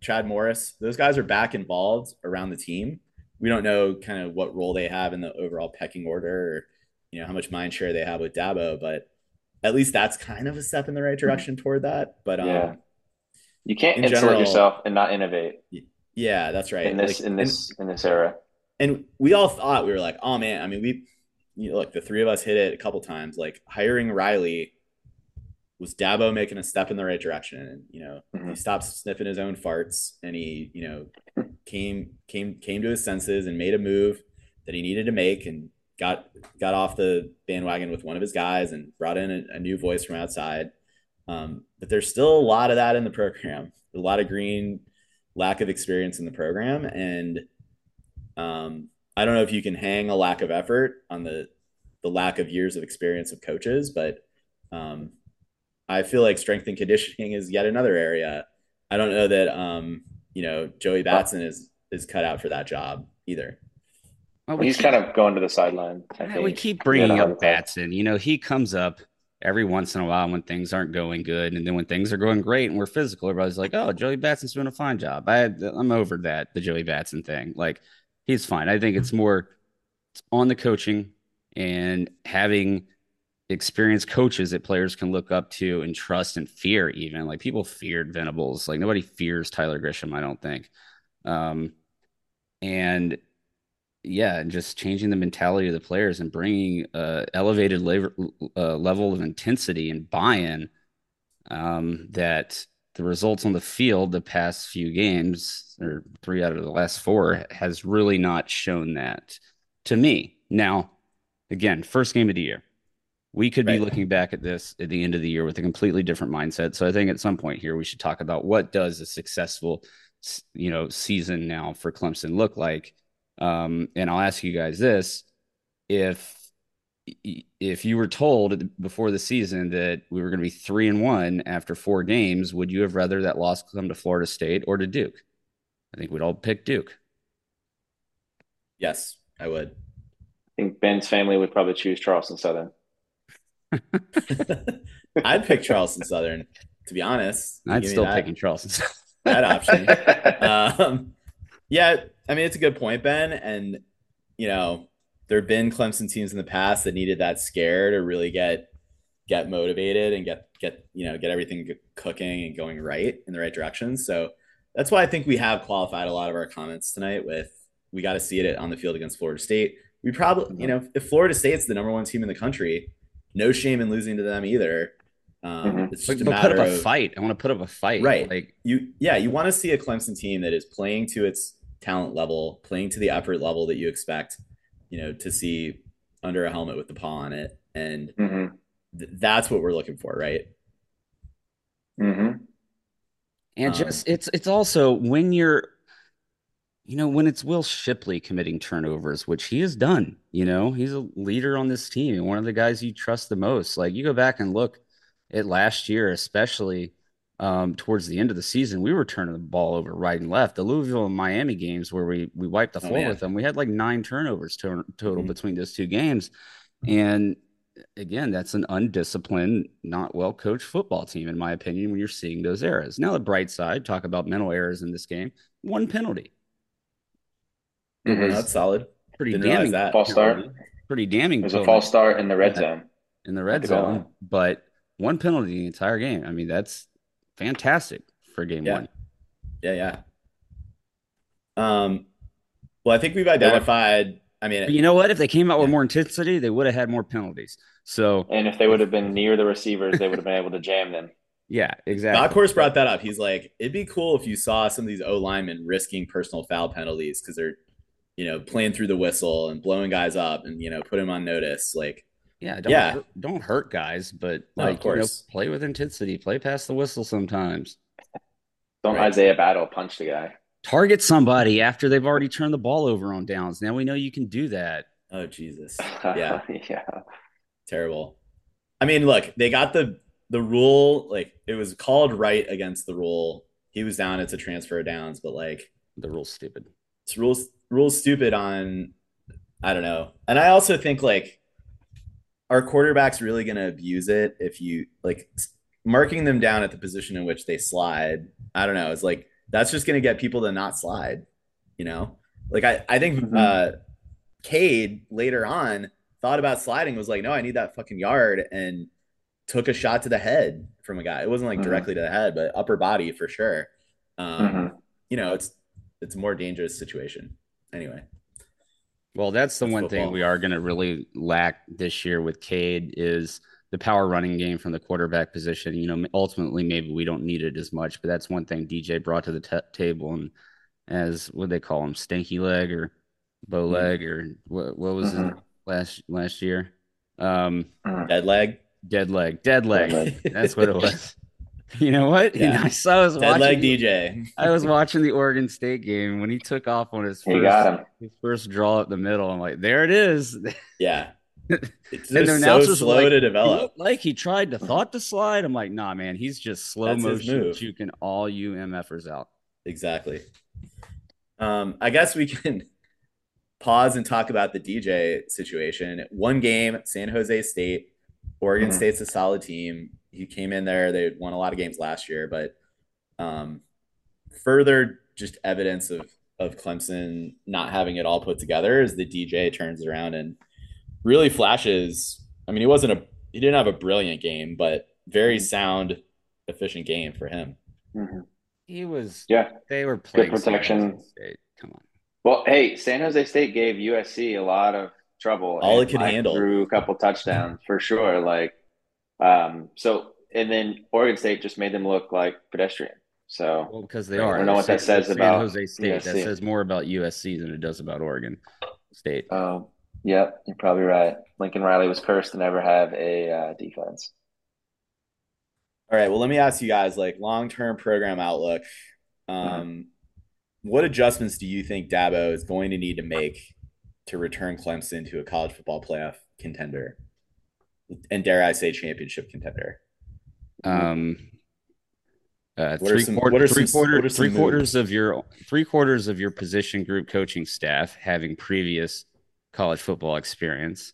Chad Morris, those guys are back involved around the team. We don't know kind of what role they have in the overall pecking order, or you know how much mind share they have with Dabo, but at least that's kind of a step in the right direction toward that. But um, Yeah. You can't In insulate general- yourself and not innovate yeah, that's right. in this Like, in this in this era. and we all thought we were like, oh man, I mean, we you know, look, the three of us hit it a couple times. Like hiring Riley was Dabo making a step in the right direction, and you know, he Mhm. stopped sniffing his own farts, and he, you know, came came came to his senses and made a move that he needed to make, and got got off the bandwagon with one of his guys and brought in a, a new voice from outside. Um, but there's still a lot of that in the program. A lot of green, lack of experience in the program, and um, I don't know if you can hang a lack of effort on the the lack of years of experience of coaches, but um, I feel like strength and conditioning is yet another area. I don't know that um, you know Joey Batson is is cut out for that job either. Well, we He's keep- kind of going to the sideline. I think. we keep He had a bringing heart up. Batson. You know, he comes up every once in a while when things aren't going good, and then when things are going great and we're physical, everybody's like, "Oh, Joey Batson's doing a fine job." I I'm over that the Joey Batson thing. Like, he's fine. I think it's more on the coaching and having experienced coaches that players can look up to and trust and fear. Even like people feared Venables. Like nobody fears Tyler Grisham. I don't think. Um, and yeah, and just changing the mentality of the players and bringing uh, elevated level, uh, level of intensity and buy-in um, that the results on the field the past few games or three out of the last four has really not shown that to me. Now, again, first game of the year. We could be looking back at this at the end of the year with a completely different mindset. So I think at some point here we should talk about what does a successful, you know, season now for Clemson look like. Um, and I'll ask you guys this: if if you were told before the season that we were going to be three and one after four games, would you have rather that loss come to Florida State or to Duke? I think we'd all pick Duke. Yes, I would. I think Ben's family would probably choose Charleston Southern. I'd pick Charleston Southern, to be honest. I'd still that, picking Charleston. Southern. that option. um, yeah, I mean it's a good point, Ben. And you know, there have been Clemson teams in the past that needed that scare to really get get motivated and get get you know get everything cooking and going right in the right direction. So that's why I think we have qualified a lot of our comments tonight with we got to see it on the field against Florida State. We probably, you know, if Florida State's the number one team in the country, no shame in losing to them either. Um, Mhm. It's But, just a but matter put up a of fight. I want to put up a fight. Right. Like you yeah you want to see a clemson team that is playing to its talent level playing to the effort level that you expect you know to see under a helmet with the paw on it, and hmm th- that's what we're looking for, right? hmm And Um, just it's it's also when you're you know, when it's Will Shipley committing turnovers, which he has done, you know, he's a leader on this team and one of the guys you trust the most. Like you go back and look at last year, especially um, towards the end of the season, we were turning the ball over right and left. The Louisville and Miami games where we we wiped the Oh, floor man. with them, we had like nine turnovers to, total Mhm. between those two games. And again, that's an undisciplined, not well coached football team, in my opinion, when you're seeing those errors. Now, the bright side, talk about mental errors in this game, one penalty. It Mhm. That's solid. pretty Didn't realize damning. that. False start. Pretty damning. It was a false start in the red Yeah. zone. in the red zone, but one penalty the entire game. I mean, that's fantastic for game Yeah. one. Yeah, yeah. Um, well, I think we've identified. I But mean, you know what? If they came out with more intensity, they would have had more penalties. So, And if they would have been near the receivers, they would have been able to jam them. yeah, exactly. Doc course, brought that up. He's like, it'd be cool if you saw some of these O linemen risking personal foul penalties because they're, you know, playing through the whistle and blowing guys up and you know put them on notice. Like, Yeah, don't Yeah. hurt, don't hurt guys, but No, of like you know, course. play with intensity, play past the whistle sometimes. Don't Right. Isaiah Battle punch the guy. Target somebody after they've already turned the ball over on downs. Now we know you can do that. oh Jesus, yeah, yeah. terrible. I mean, look, they got the the rule. Like, it was called right against the rule. He was down. It's a transfer of downs, but like, The rule's stupid. it's rules rules stupid on I don't know. And I also think like our quarterback's really going to abuse it if you like marking them down at the position in which they slide. I don't know. It's like that's just going to get people to not slide, you know? Like I I think Mhm. uh Cade later on thought about sliding was like, "No, I need that fucking yard." And took a shot to the head from a guy. It wasn't like Mhm. directly to the head, but upper body for sure. Um, Mhm. you know, it's it's a more dangerous situation. Anyway, Well, that's the That's one thing we are going to really lack this year with Cade is the power running game from the quarterback position. You know, ultimately, maybe we don't need it as much, but that's one thing DJ brought to the t- table. And as what they call him, stinky leg or bow Mhm. leg or what? What was it Mhm. last last year? Um, dead leg, dead leg, dead leg. leg. That's what it was. You know what? Yeah. And I saw I was dead watching leg DJ. I was watching the Oregon State game when he took off on his He first, got him. his first draw up the middle. I'm like, there it is. Yeah, it's And the just so slow like, to develop. like he tried to thought to slide. I'm like, nah, man, he's just slow That's motion juking all you MFers out. Exactly. Um, I guess we can pause and talk about the DJ situation. One game, San Jose State. Oregon Mhm. State's a solid team. He came in there. They won a lot of games last year, but um, further just evidence of of Clemson not having it all put together is the DJ turns around and really flashes. I mean, he wasn't a he didn't have a brilliant game, but very sound, efficient game for him. Mhm. He was, Yeah. they were playing San protection. Come on. Well, hey, San Jose State gave USC a lot of trouble. All it could handle. Threw a couple touchdowns for sure. Like, um, so and then Oregon State just made them look like pedestrian. So Well, because they are. I are. don't know what that San- says San about Jose State. That says more about USC than it does about Oregon State. Um, yep, you're probably right. Lincoln Riley was cursed to never have a uh, defense. All right. Well, let me ask you guys like long term program outlook. Um, What adjustments do you think Dabo is going to need to make to return Clemson to a college football playoff contender? And dare I say championship contender? Um, uh, three, some- quarter, three, some- quarter, what are some three quarters of your three quarters of your position group coaching staff having previous college football experience,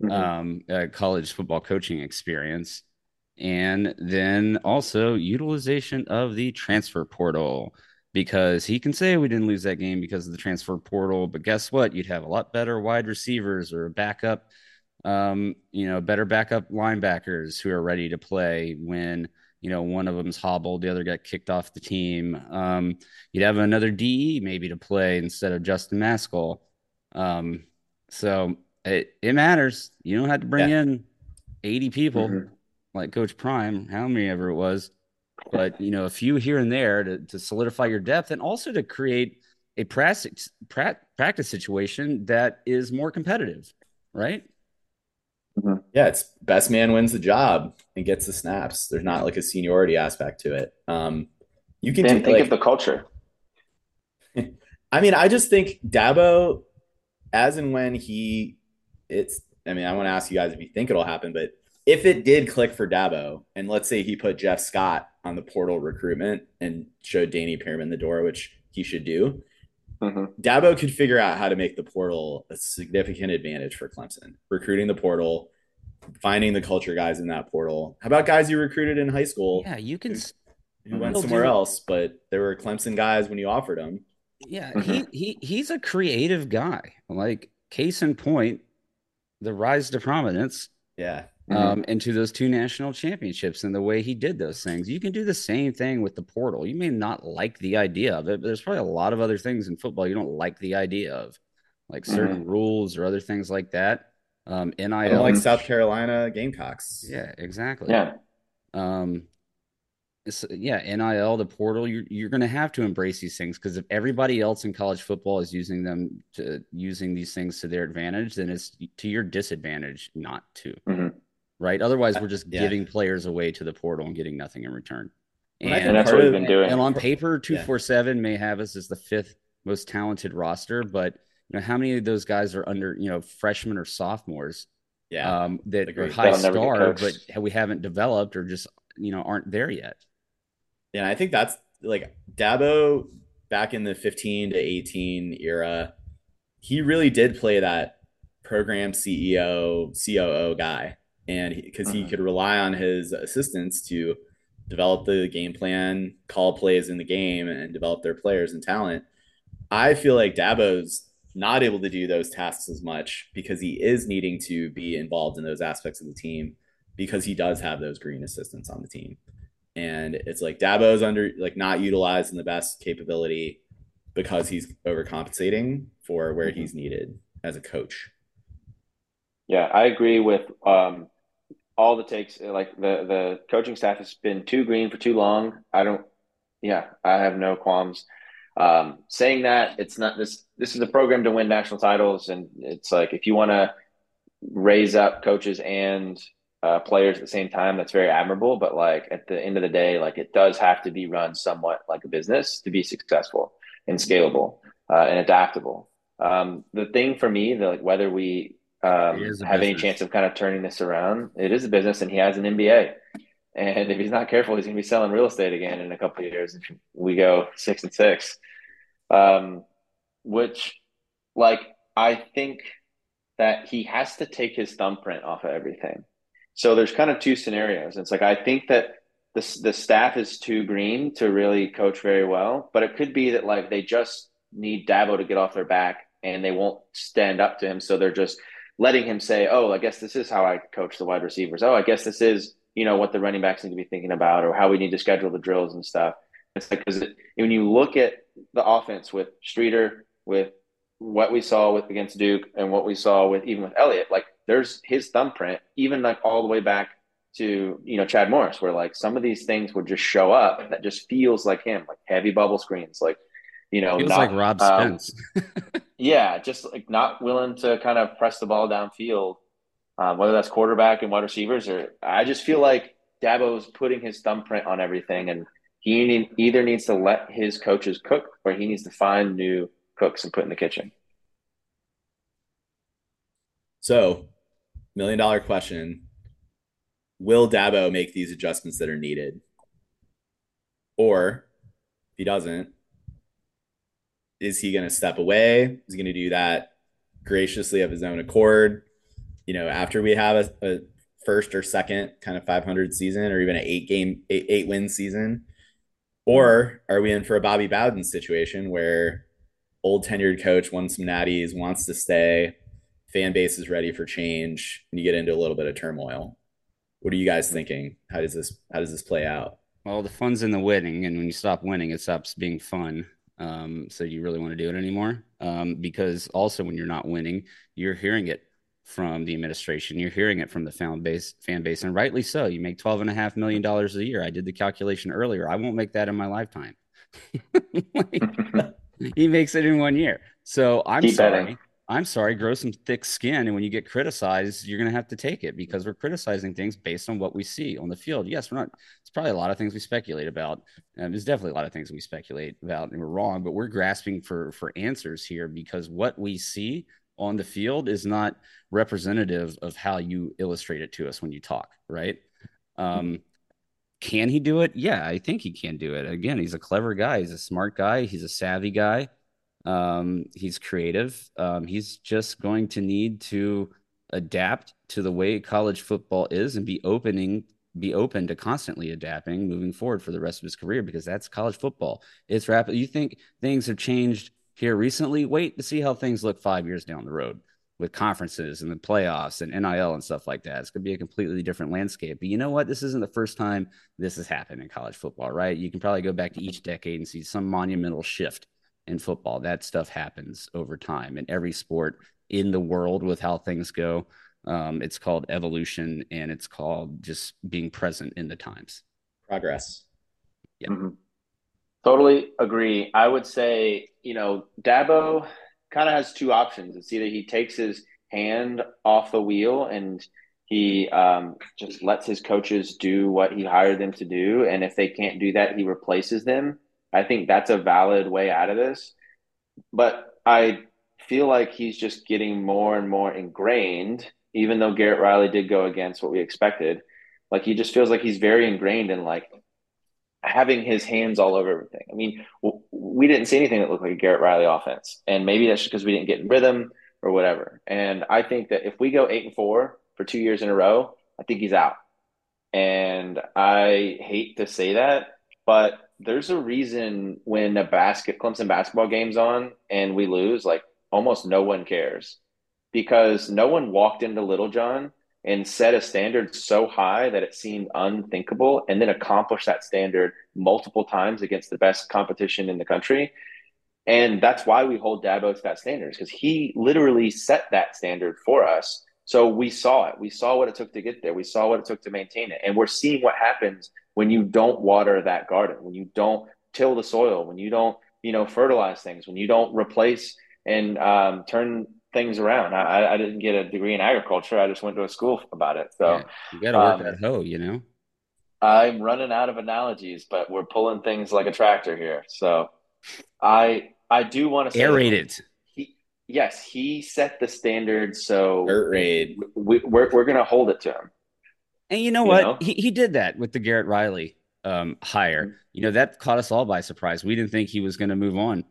Mhm. um, uh, college football coaching experience, and then also utilization of the transfer portal. Because he can say we didn't lose that game because of the transfer portal, but guess what? You'd have a lot better wide receivers or a backup um, you know, better backup linebackers who are ready to play when, you know, one of them's hobbled, the other got kicked off the team. Um, you'd have another DE maybe to play instead of Justin Mascoll. Um, so it, it matters. You don't have to bring in 80 people Mhm. like Coach Prime, how many ever it was, but, you know, a few here and there to, to solidify your depth and also to create a practice, practice situation that is more competitive. right? Yeah, it's best man wins the job and gets the snaps. There's not like a seniority aspect to it. Um, you can Dan, do think like, of the culture. I mean, I just think Dabo, as and when he, it's. I mean, I want to ask you guys if you think it'll happen, but if it did click for Dabo, and let's say he put Jeff Scott on the portal recruitment and showed Danny Pearman the door, which he should do, hmm Dabo could figure out how to make the portal a significant advantage for Clemson, recruiting the portal, finding the culture guys in that portal. How about guys you recruited in high school Yeah, you can. s- who went somewhere do- else, but there were Clemson guys when you offered them? Yeah, Mhm. he he he's a creative guy. Like case in point, the rise to prominence Yeah. Mhm. um, into those two national championships and the way he did those things. You can do the same thing with the portal. You may not like the idea of it, but there's probably a lot of other things in football you don't like the idea of, like certain rules or other things like that. Um, I NIL, don't like. South Carolina Gamecocks. yeah, exactly. Yeah. Um, it's, yeah, NIL, the portal, you're you're going to have to embrace these things because if everybody else in college football is using them to using these things to their advantage, then it's to your disadvantage not to, Mhm. right? Otherwise, we're just Yeah. giving players away to the portal and getting nothing in return. And And that's what we've been doing. And on paper, two four seven may have us as the fifth most talented roster, but you know how many of those guys are under you know freshmen or sophomores Yeah. um, that are high That'll star, but we haven't developed or just you know aren't there yet. Yeah, I think that's like Dabo back in the 15 to 18 era. He really did play that program CEO, COO guy. And because he, Mhm. could rely on his assistants to develop the game plan, call plays in the game, and develop their players and talent. I feel like Dabo's not able to do those tasks as much because he is needing to be involved in those aspects of the team because he does have those green assistants on the team and it's like Dabo's under like not utilizing the best capability because he's overcompensating for where Mhm. he's needed as a coach. Yeah, I agree with um, all the takes. Like the the coaching staff has been too green for too long. I don't. Yeah, I have no qualms. Um, saying that it's not this. This is a program to win national titles, and it's like if you want to raise up coaches and uh, players at the same time, that's very admirable. But like at the end of the day, like it does have to be run somewhat like a business to be successful and scalable uh, and adaptable. Um, the thing for me, the, like whether we um, It is a have any chance of kind of turning this around, it is a business, and he has an MBA. And if he's not careful, he's going to be selling real estate again in a couple of years if we go six and six. Um, which, like, I think that he has to take his thumbprint off of everything. So there's kind of two scenarios. It's like I think that the the staff is too green to really coach very well, but it could be that like they just need Dabo to get off their back and they won't stand up to him, so they're just letting him say, "Oh, I guess this is how I coach the wide receivers. Oh, I guess this is you know what the running backs need to be thinking about, or how we need to schedule the drills and stuff." It's like because when you look at the offense with Streeter, with what we saw with against Duke, and what we saw with even with Elliott, like there's his thumbprint, even like all the way back to you know Chad Morris, where like some of these things would just show up that just feels like him, like heavy bubble screens, like you know, Feels not, like Rob um, Spence. yeah, just like not willing to kind of press the ball downfield, um, whether that's quarterback and wide receivers, or I just feel like Dabo's putting his thumbprint on everything, and he need, either needs to let his coaches cook, or he needs to find new cooks and put in the kitchen. So, million dollar question Will Dabo make these adjustments that are needed? Or if he doesn't, is he going to step away? Is he going to do that graciously of his own accord? You know, after we have a, a first or second kind of 500 season or even an eight game, eight, eight win season? Or are we in for a Bobby Bowden situation where old tenured coach won some natties, wants to stay, fan base is ready for change, and you get into a little bit of turmoil? What are you guys thinking? How does this how does this play out? Well, the fun's in the winning, and when you stop winning, it stops being fun. Um, so you really want to do it anymore? Um, because also when you're not winning, you're hearing it from the administration, you're hearing it from the fan base, fan base, and rightly so. You make twelve and a half million dollars a year. I did the calculation earlier. I won't make that in my lifetime. Like, he makes it in one year. So I'm Keep sorry. betting. I'm sorry, grow some thick skin. And when you get criticized, you're going to have to take it because we're criticizing things based on what we see on the field. Yes, we're not, it's probably a lot of things we speculate about. Um, there's definitely a lot of things we speculate about and we're wrong, but we're grasping for, for answers here because what we see on the field is not representative of how you illustrate it to us when you talk, right? Um, can he do it? Yeah, I think he can do it. Again, he's a clever guy. He's a smart guy. He's a savvy guy. Um, he's creative. Um, he's just going to need to adapt to the way college football is and be opening be open to constantly adapting moving forward for the rest of his career because that's college football. It's rapid. You think things have changed here recently? Wait to see how things look five years down the road with conferences and the playoffs and NIL and stuff like that. It's going to be a completely different landscape. But you know what? This isn't the first time this has happened in college football, right? You can probably go back to each decade and see some monumental shift in football. That stuff happens over time in every sport in the world with how things go. Um, it's called evolution and it's called just being present in the times. Progress. Yeah. Mhm. Totally agree. I would say, you know, Dabo kind of has two options. It's either he takes his hand off the wheel and he um, just lets his coaches do what he hired them to do. And if they can't do that, he replaces them. I think that's a valid way out of this. But I feel like he's just getting more and more ingrained, even though Garrett Riley did go against what we expected. Like he just feels like he's very ingrained in like having his hands all over everything. I mean, we didn't see anything that looked like a Garrett Riley offense, and maybe that's just because we didn't get in rhythm or whatever. And I think that if we go eight and four for two years in a row, I think he's out. And I hate to say that, but there's a reason when a basket Clemson basketball game's on and we lose, like almost no one cares because no one walked into Littlejohn and set a standard so high that it seemed unthinkable and then accomplished that standard multiple times against the best competition in the country. And that's why we hold Dabo to that standard because he literally set that standard for us. So we saw it. We saw what it took to get there. We saw what it took to maintain it. And we're seeing what happens when you don't water that garden, when you don't till the soil, when you don't, you know, fertilize things, when you don't replace and um, turn things around. I, I didn't get a degree in agriculture. I just went to a school about it. So Yeah, you got to work um, that hoe, you know? I'm running out of analogies, but we're pulling things like a tractor here. So I I do want to say Aerate it. he yes, he set the standard so raid. we, we're we're going to hold it to him. And you know You what? know? He he did that with the Garrett Riley um, hire. You know that caught us all by surprise. We didn't think he was going to move on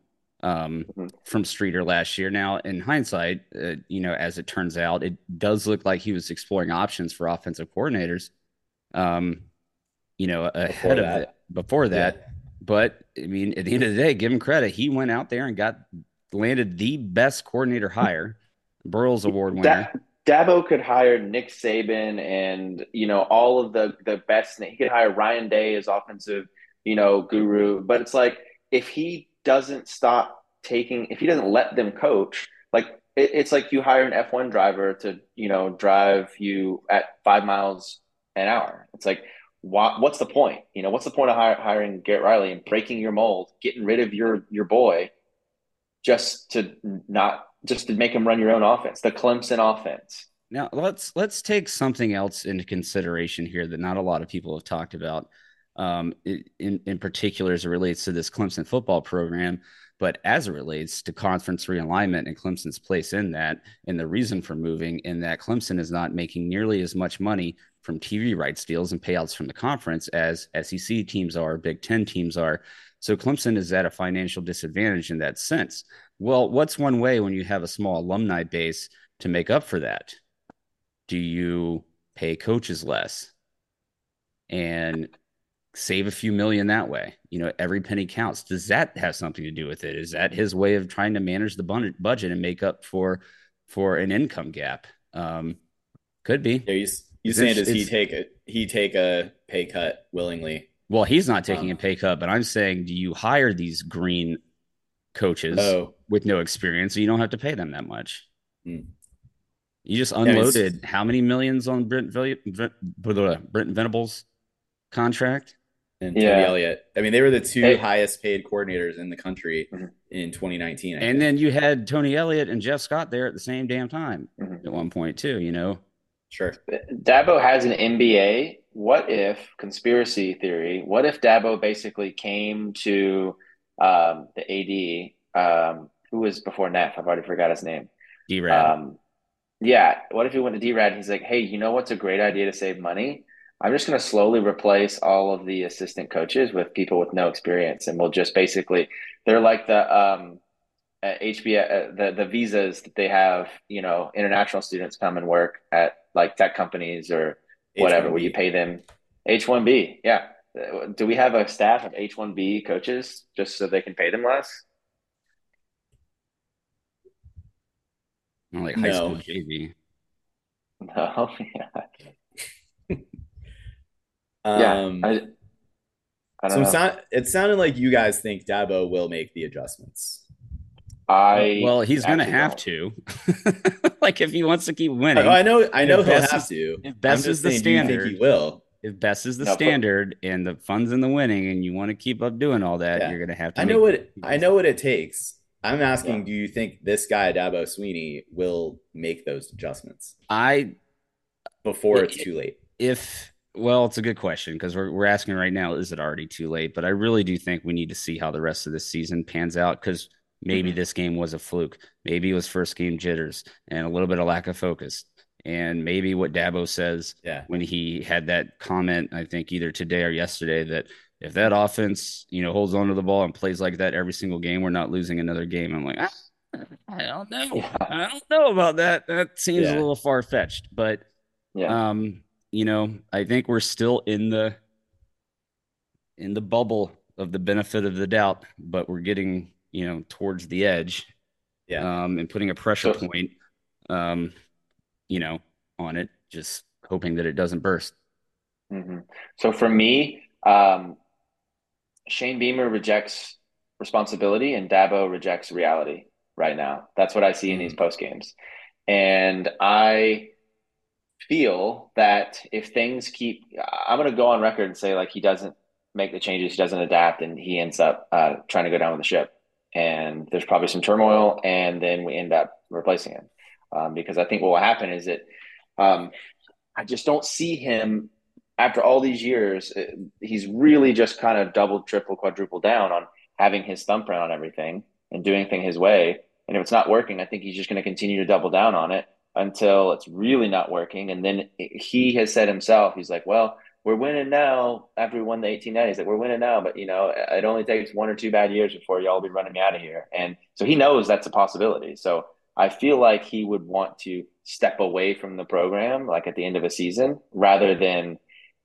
um, Mhm. from Streeter last year. Now, in hindsight, uh, you know, as it turns out, it does look like he was exploring options for offensive coordinators. Um, you know, ahead of that. it before that. But I mean, at the end of the day, give him credit. He went out there and got landed the best coordinator hire, Broyles Award winner. Da- Dabo could hire Nick Saban and you know all of the the best. He could hire Ryan Day as offensive, you know, guru. But it's like if he doesn't stop taking, if he doesn't let them coach, like it, it's like you hire an F one driver to you know drive you at five miles an hour. It's like why, what's the point? You know, what's the point of hire, hiring Garrett Riley and breaking your mold, getting rid of your your boy, just to not just to make them run your own offense, the Clemson offense. Now let's let's take something else into consideration here that not a lot of people have talked about, um, in in particular as it relates to this Clemson football program, but as it relates to conference realignment and Clemson's place in that, and the reason for moving, in that Clemson is not making nearly as much money from TV rights deals and payouts from the conference as SEC teams are, Big Ten teams are. So Clemson is at a financial disadvantage in that sense. Well, what's one way when you have a small alumni base to make up for that? Do you pay coaches less and save a few million that way? You know, every penny counts. Does that have something to do with it? Is that his way of trying to manage the budget and make up for for an income gap? Um, could be. Yeah, you, you saying does he take a he take a pay cut willingly? Well, he's not taking Um, a pay cut, but I'm saying, do you hire these green coaches Oh, with no experience, so you don't have to pay them that much? Hmm. You just it's- unloaded how many millions on Brent Vil- Brent, Brent Venables contract? and Tony Yeah. Elliott. I mean, they were the two Hey. highest paid coordinators in the country Mhm. in 2019. I And think. then you had Tony Elliott and Jeff Scott there at the same damn time Mhm. at one point too. You know, sure. Dabo has an MBA. What if conspiracy theory? What if Dabo basically came to um, the AD? Um, who was before Neff? I've already forgot his name. D Rad. Um, yeah. What if he went to D-Rad? He's like, hey, you know what's a great idea to save money? I'm just going to slowly replace all of the assistant coaches with people with no experience, and we'll just basically they're like the um, uh, HB uh, the the visas that they have. You know, international students come and work at like tech companies or whatever, where you H1B. pay them H-1B. Yeah. Uh, Do we have a staff of H-1B coaches just so they can pay them less? Not like high No. school JV. No. Yeah. Um, I, I so don't it, know. sound, it sounded like you guys think Dabo will make the adjustments. I well, he's gonna have don't. to. like if he wants to keep winning, I know, I know he'll Best have to. if I'm Best is the saying, do think standard, he will? if best is the No, but- standard and the funds in the winning, and you want to keep up doing all that, Yeah. you're gonna have to. I know make- what I know what it takes. I'm asking, Yeah. do you think this guy Dabo Swinney will make those adjustments I before Yeah, it's too late? if well, it's a good question because we're we're asking right now, is it already too late? But I really do think we need to see how the rest of the season pans out because maybe Mhm. this game was a fluke, maybe it was first game jitters and a little bit of lack of focus, and maybe what Dabo says Yeah, when he had that comment, I think either today or yesterday, that if that offense, you know, holds on to the ball and plays like that every single game, we're not losing another game. I'm like, ah, I don't know. I don't know about that. That seems Yeah. a little far fetched, but Yeah. um, you know, I think we're still in the in the bubble of the benefit of the doubt, but we're getting, you know, towards the edge. yeah. Um, and putting a pressure So- point um, you know, on it, just hoping that it doesn't burst. hmm So for me, um, Shane Beamer rejects responsibility and Dabo rejects reality right now. That's what I see in these post games. And I feel that if things keep, I'm going to go on record and say like he doesn't make the changes, he doesn't adapt, and he ends up uh, trying to go down with the ship. And there's probably some turmoil, and then we end up replacing him um, because I think what will happen is that um, I just don't see him after all these years. uh, He's really just kind of double, triple, quadruple down on having his thumbprint on everything and doing things his way. And if it's not working, I think he's just going to continue to double down on it until it's really not working. And then he has said himself, he's like, well, we're winning now after we won the 1890s. Like, we're winning now, but you know, it only takes one or two bad years before y'all be running me out of here. And so he knows that's a possibility. So I feel like he would want to step away from the program, like at the end of a season, rather than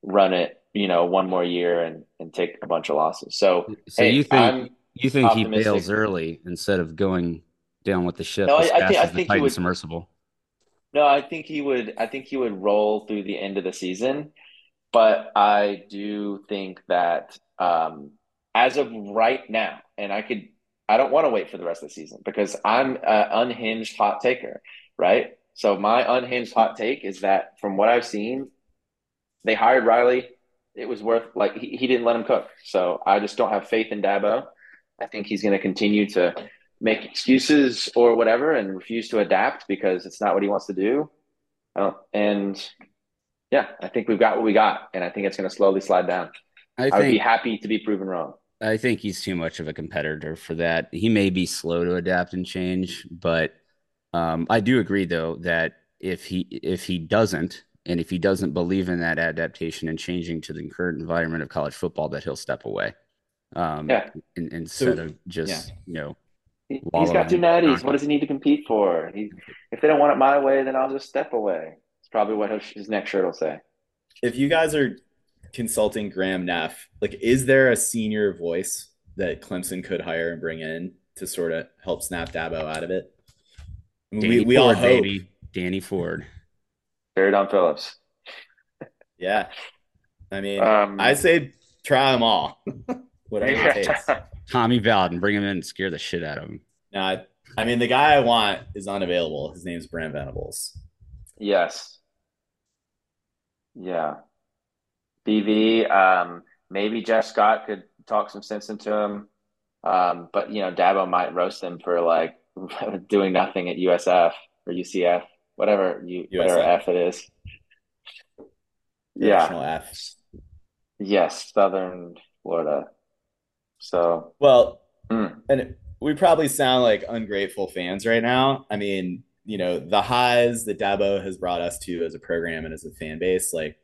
run it, you know, one more year and, and take a bunch of losses. So, So hey, you think I'm, you think he optimistic. bails early instead of going down with the ship No, as I- I think- I think he would- submersible? No, I think he would. I think he would roll through the end of the season, but I do think that um, as of right now, and I could, I don't want to wait for the rest of the season because I'm an unhinged hot taker, right? So my unhinged hot take is that from what I've seen, they hired Riley. It was worth like he, he didn't let him cook. So I just don't have faith in Dabo. I think he's going to continue to make excuses or whatever and refuse to adapt because it's not what he wants to do. Don't, and yeah, I think we've got what we got, and I think it's going to slowly slide down. I I would be happy to be proven wrong. I think he's too much of a competitor for that. He may be slow to adapt and change, but um, I do agree though that if he if he doesn't and if he doesn't believe in that adaptation and changing to the current environment of college football, that he'll step away. Um, Yeah. in, instead So- of just you know he's got two natties. What does he need to compete for? He, if they don't want it my way, then I'll just step away. It's probably what his, his next shirt will say. If you guys are consulting Graham Neff, like, is there a senior voice that Clemson could hire and bring in to sort of help snap Dabo out of it? I mean, Danny we we all hope, baby, Danny Ford. Terry Don Phillips. yeah. I mean, Um, I say try them all, whatever it takes. Tommy Bowden, bring him in and scare the shit out of him. No, I, I mean, the guy I want is unavailable. His name's Brent Venables. Yes. Yeah. BV, um, maybe Jeff Scott could talk some sense into him. Um, but you know, Dabo might roast him for like doing nothing at USF or UCF, whatever you whatever F it is. Yeah. National F. Yes, Southern Florida. So, Well, mm, and we probably sound like ungrateful fans right now. I mean, you know, the highs that Dabo has brought us to as a program and as a fan base, like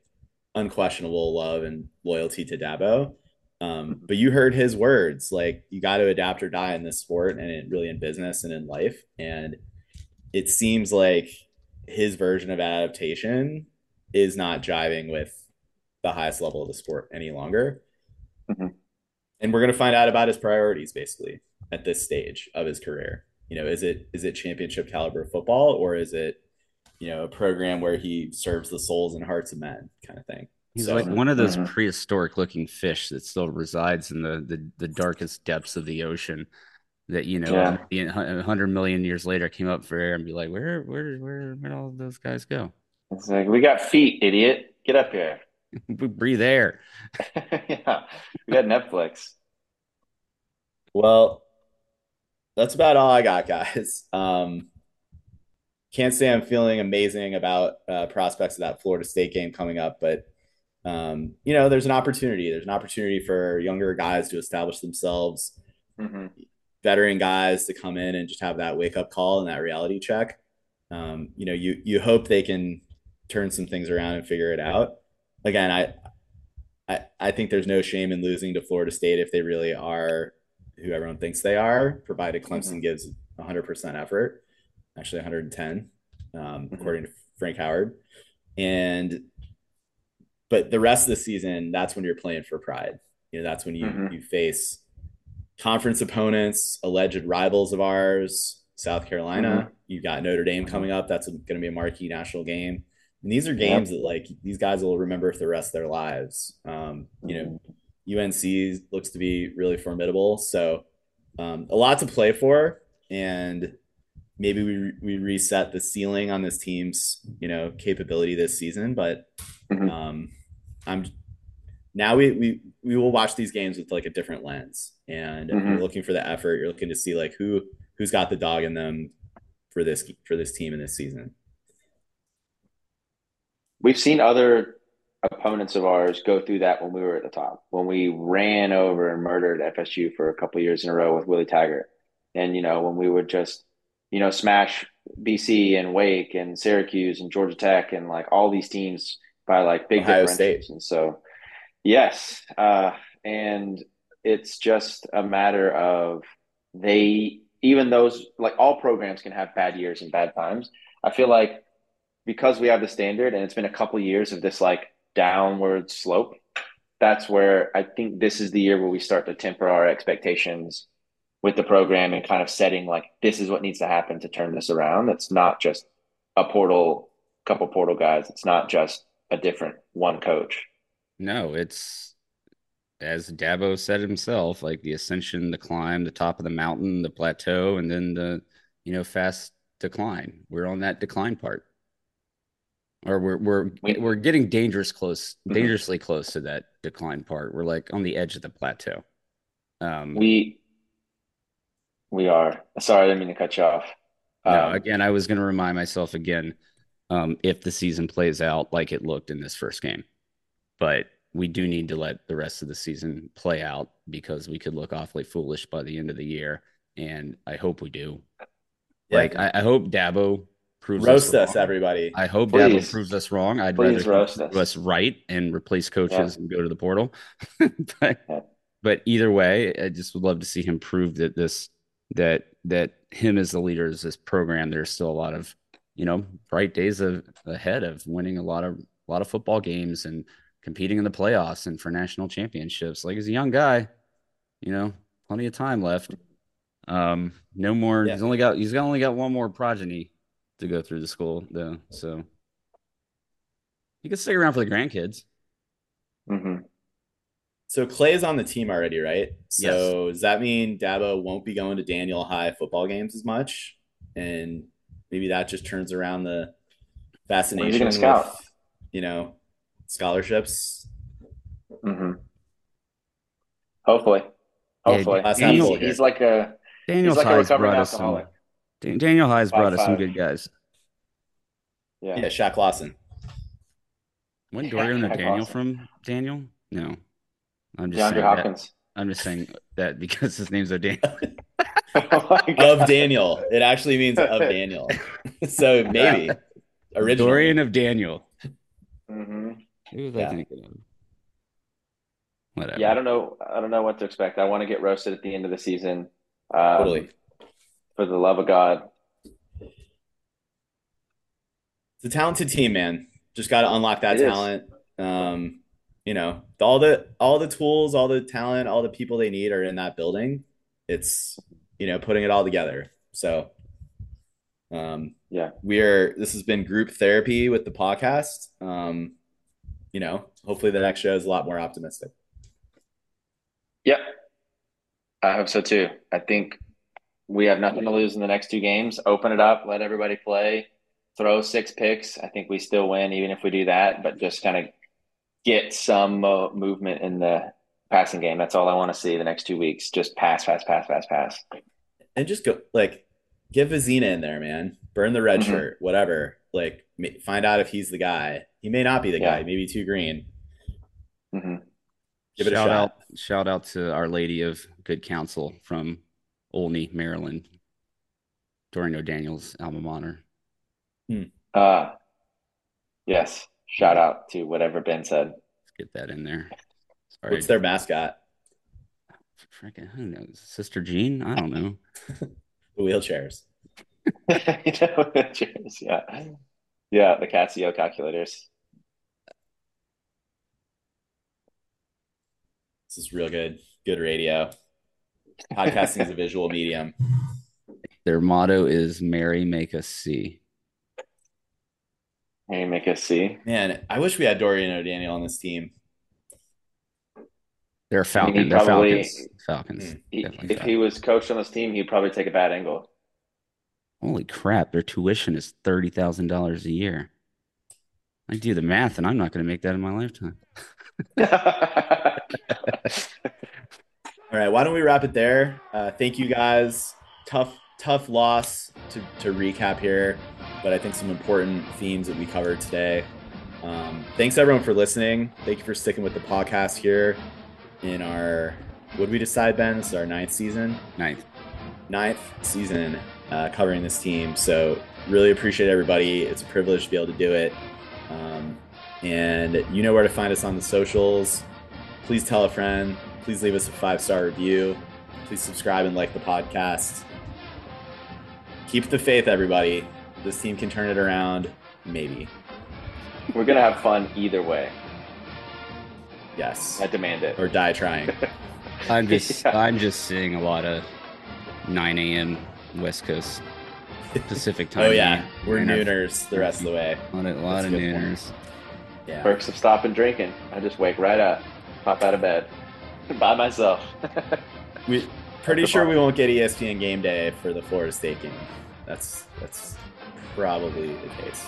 unquestionable love and loyalty to Dabo. Um, but you heard his words, like you got to adapt or die in this sport and in, really in business and in life. And it seems like his version of adaptation is not jiving with the highest level of the sport any longer. Mhm. And we're going to find out about his priorities basically at this stage of his career. You know, is it is it championship caliber football or is it you know a program where he serves the souls and hearts of men kind of thing? He's So- like one of those Mhm. prehistoric looking fish that still resides in the, the, the darkest depths of the ocean. That you know, Yeah. a hundred million years later, came up for air and be like, where, where, where, where all those guys go? it's like we got feet, idiot. Get up here. We breathe air. Yeah, we got Netflix. Well, that's about all I got, guys. Um, can't say I'm feeling amazing about uh, prospects of that Florida State game coming up, but um, you know, there's an opportunity. There's an opportunity for younger guys to establish themselves, hmm veteran guys to come in and just have that wake up call and that reality check. Um, you know, you you hope they can turn some things around and figure it out. Again, I I I think there's no shame in losing to Florida State if they really are who everyone thinks they are, provided Clemson gives 100% effort, actually 110, um, according to Frank Howard. And but the rest of the season, that's when you're playing for pride. You know, that's when you Mhm. you face conference opponents, alleged rivals of ours, South Carolina. You've got Notre Dame coming up. That's going to be a marquee national game. And these are games that like these guys will remember for the rest of their lives. Um, you know, UNC looks to be really formidable. So um, a lot to play for, and maybe we we reset the ceiling on this team's you know capability this season. But Mhm. um, I'm now we we we will watch these games with like a different lens, and Mhm. you're looking for the effort. You're looking to see like who who's got the dog in them for this for this team in this season. We've seen other opponents of ours go through that when we were at the top, when we ran over and murdered FSU for a couple years in a row with Willie Taggart. And, you know, when we would just, you know, smash BC and Wake and Syracuse and Georgia Tech and like all these teams by like big Ohio. State. And so, yes. Uh, and it's just a matter of they, even those, like all programs can have bad years and bad times. I feel like because we have the standard and it's been a couple years of this like downward slope, that's where I think this is the year where we start to temper our expectations with the program and kind of setting like this is what needs to happen to turn this around. It's not just a portal, couple portal guys. It's not just a different one coach. No, it's as Dabo said himself, like the ascension, the climb, the top of the mountain, the plateau, and then the you know fast decline. We're on that decline part, or we're we're We- we're getting dangerous close, Mhm. dangerously close to that decline part. We're like on the edge of the plateau. Um, We we are sorry, I didn't mean to cut you off. No, Um, again, I was going to remind myself again um, if the season plays out like it looked in this first game. But we do need to let the rest of the season play out because we could look awfully foolish by the end of the year. And I hope we do. Yeah. Like, I, I hope Dabo proves roast us, us, everybody. I hope Please. Dabo proves us wrong. I'd Please rather roast us. prove us right and replace coaches and go to the portal. but, Yeah. but either way, I just would love to see him prove that this that that him as the leader of this program, there's still a lot of you know bright days of, ahead of winning a lot of a lot of football games and competing in the playoffs and for national championships. Like he's a young guy, you know, plenty of time left. Um, no more. Yeah. He's only got he's only got one more progeny to go through the school though, so he can stick around for the grandkids. mhm. So Clay's on the team already, right? So does that mean Dabo won't be going to Daniel High football games as much? And maybe that just turns around the fascination gonna with, you know, scholarships. Mhm. Hopefully, Yeah, hopefully. he's, he's like a Daniel he's like a recovering brought us some. alcoholic. Dan- Daniel High's Five, brought us some five. good guys. Yeah. Yeah, Shaq Lawson. When Yeah, Dorian Shaq Daniel Lawson. from Daniel? No, I'm just DeAndre saying that. Hopkins. I'm just saying that because his name's O'Daniel. Oh my Of Daniel. It actually means of Daniel. so maybe. Originally. Dorian of Daniel. Mhm. Who was Yeah. I thinking of? Whatever. Yeah, I don't know. I don't know what to expect. I want to get roasted at the end of the season. Um, Totally. For the love of God. It's a talented team, man. Just got to unlock that It talent. Um, you know, all the all the tools, all the talent, all the people they need are in that building. It's you know putting it all together. So, um, Yeah. we are. This has been group therapy with the podcast. Um, you know, hopefully the next show is a lot more optimistic. Yep. I hope so too. I think we have nothing to lose in the next two games. Open it up, let everybody play, throw six picks. I think we still win, even if we do that, but just kind of get some uh, movement in the passing game. That's all I want to see the next two weeks. Just pass, pass, pass, pass, pass. and just go like get Vizzina in there, man. Burn the red Mhm. shirt, whatever. Like ma- find out if he's the guy. He may not be the Yeah. guy. Maybe too green. hmm Give it a shout shot. out shout out to Our Lady of Good Counsel from Olney, Maryland. Dorian O'Daniel's alma mater. Uh, yes. Shout out to whatever Ben said. Let's get that in there. Sorry. What's their mascot? freaking who knows? Sister Jean? I don't know. The wheelchairs. you know, cheers. Yeah. Yeah. The Casio calculators. This is real good. Good radio. Podcasting is a visual medium. Their motto is Mary make us see. Mary, make us see. Man, I wish we had Dorian O'Daniel on this team. They're I mean, They're probably- Falcons. Falcons. Hmm. He, if he was coached on this team, he'd probably take a bad angle. Holy crap, their tuition is thirty thousand dollars a year. I do the math and I'm not gonna make that in my lifetime. All right, why don't we wrap it there? Uh, thank you guys. Tough, tough loss to, to recap here, but I think some important themes that we covered today. Um, thanks everyone for listening. Thank you for sticking with the podcast here in our what did we decide, Ben? This is our ninth season. Ninth. ninth season uh, covering this team. So really appreciate everybody. It's a privilege to be able to do it. Um, and you know where to find us on the socials. Please tell a friend. Please leave us a five star review. Please subscribe and like the podcast. Keep the faith, everybody. This team can turn it around. Maybe. We're gonna have fun either way. Yes. I demand it. Or die trying. I'm just Yeah. I'm just seeing a lot of nine AM West Coast Pacific oh, time. oh, yeah. We're And our- nooners the rest of the way. A lot of, a lot of a point. nooners. Yeah. Perks of stopping drinking. I just wake right up, pop out of bed, by myself. We pretty sure we won't get ESPN game day for the Florida State game. That's that's probably the case.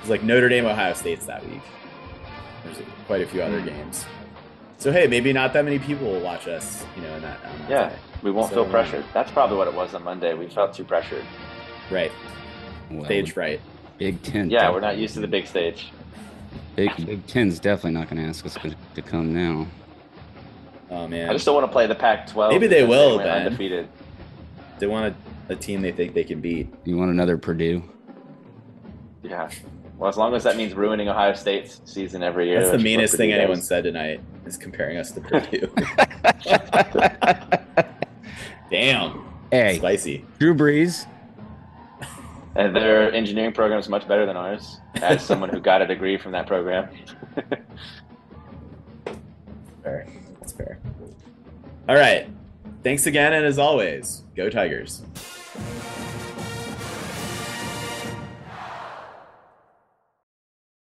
It's like Notre Dame, Ohio State's that week. There's quite a few other Hmm. games. So hey, maybe not that many people will watch us, you know, in that. On that Yeah. day. we won't So- feel pressured. That's probably what it was on Monday. We felt too pressured. Right. Well, Stage fright. Big Ten. Yeah, we're not used to the big stage. Big Big Ten's definitely not going to ask us to, to come now. Oh man. I just don't want to play the Pac-12. Maybe they because will, went Ben. undefeated. they want a, a team they think they can beat. You want another Purdue? Yeah. Well, as long as that means ruining Ohio State's season every year. That's the meanest thing Purdue anyone does. said tonight is comparing us to Purdue. Damn. Hey, Spicy. Drew Brees. And their engineering program is much better than ours. As someone who got a degree from that program. Fair. That's fair. All right. Thanks again, and as always, go Tigers.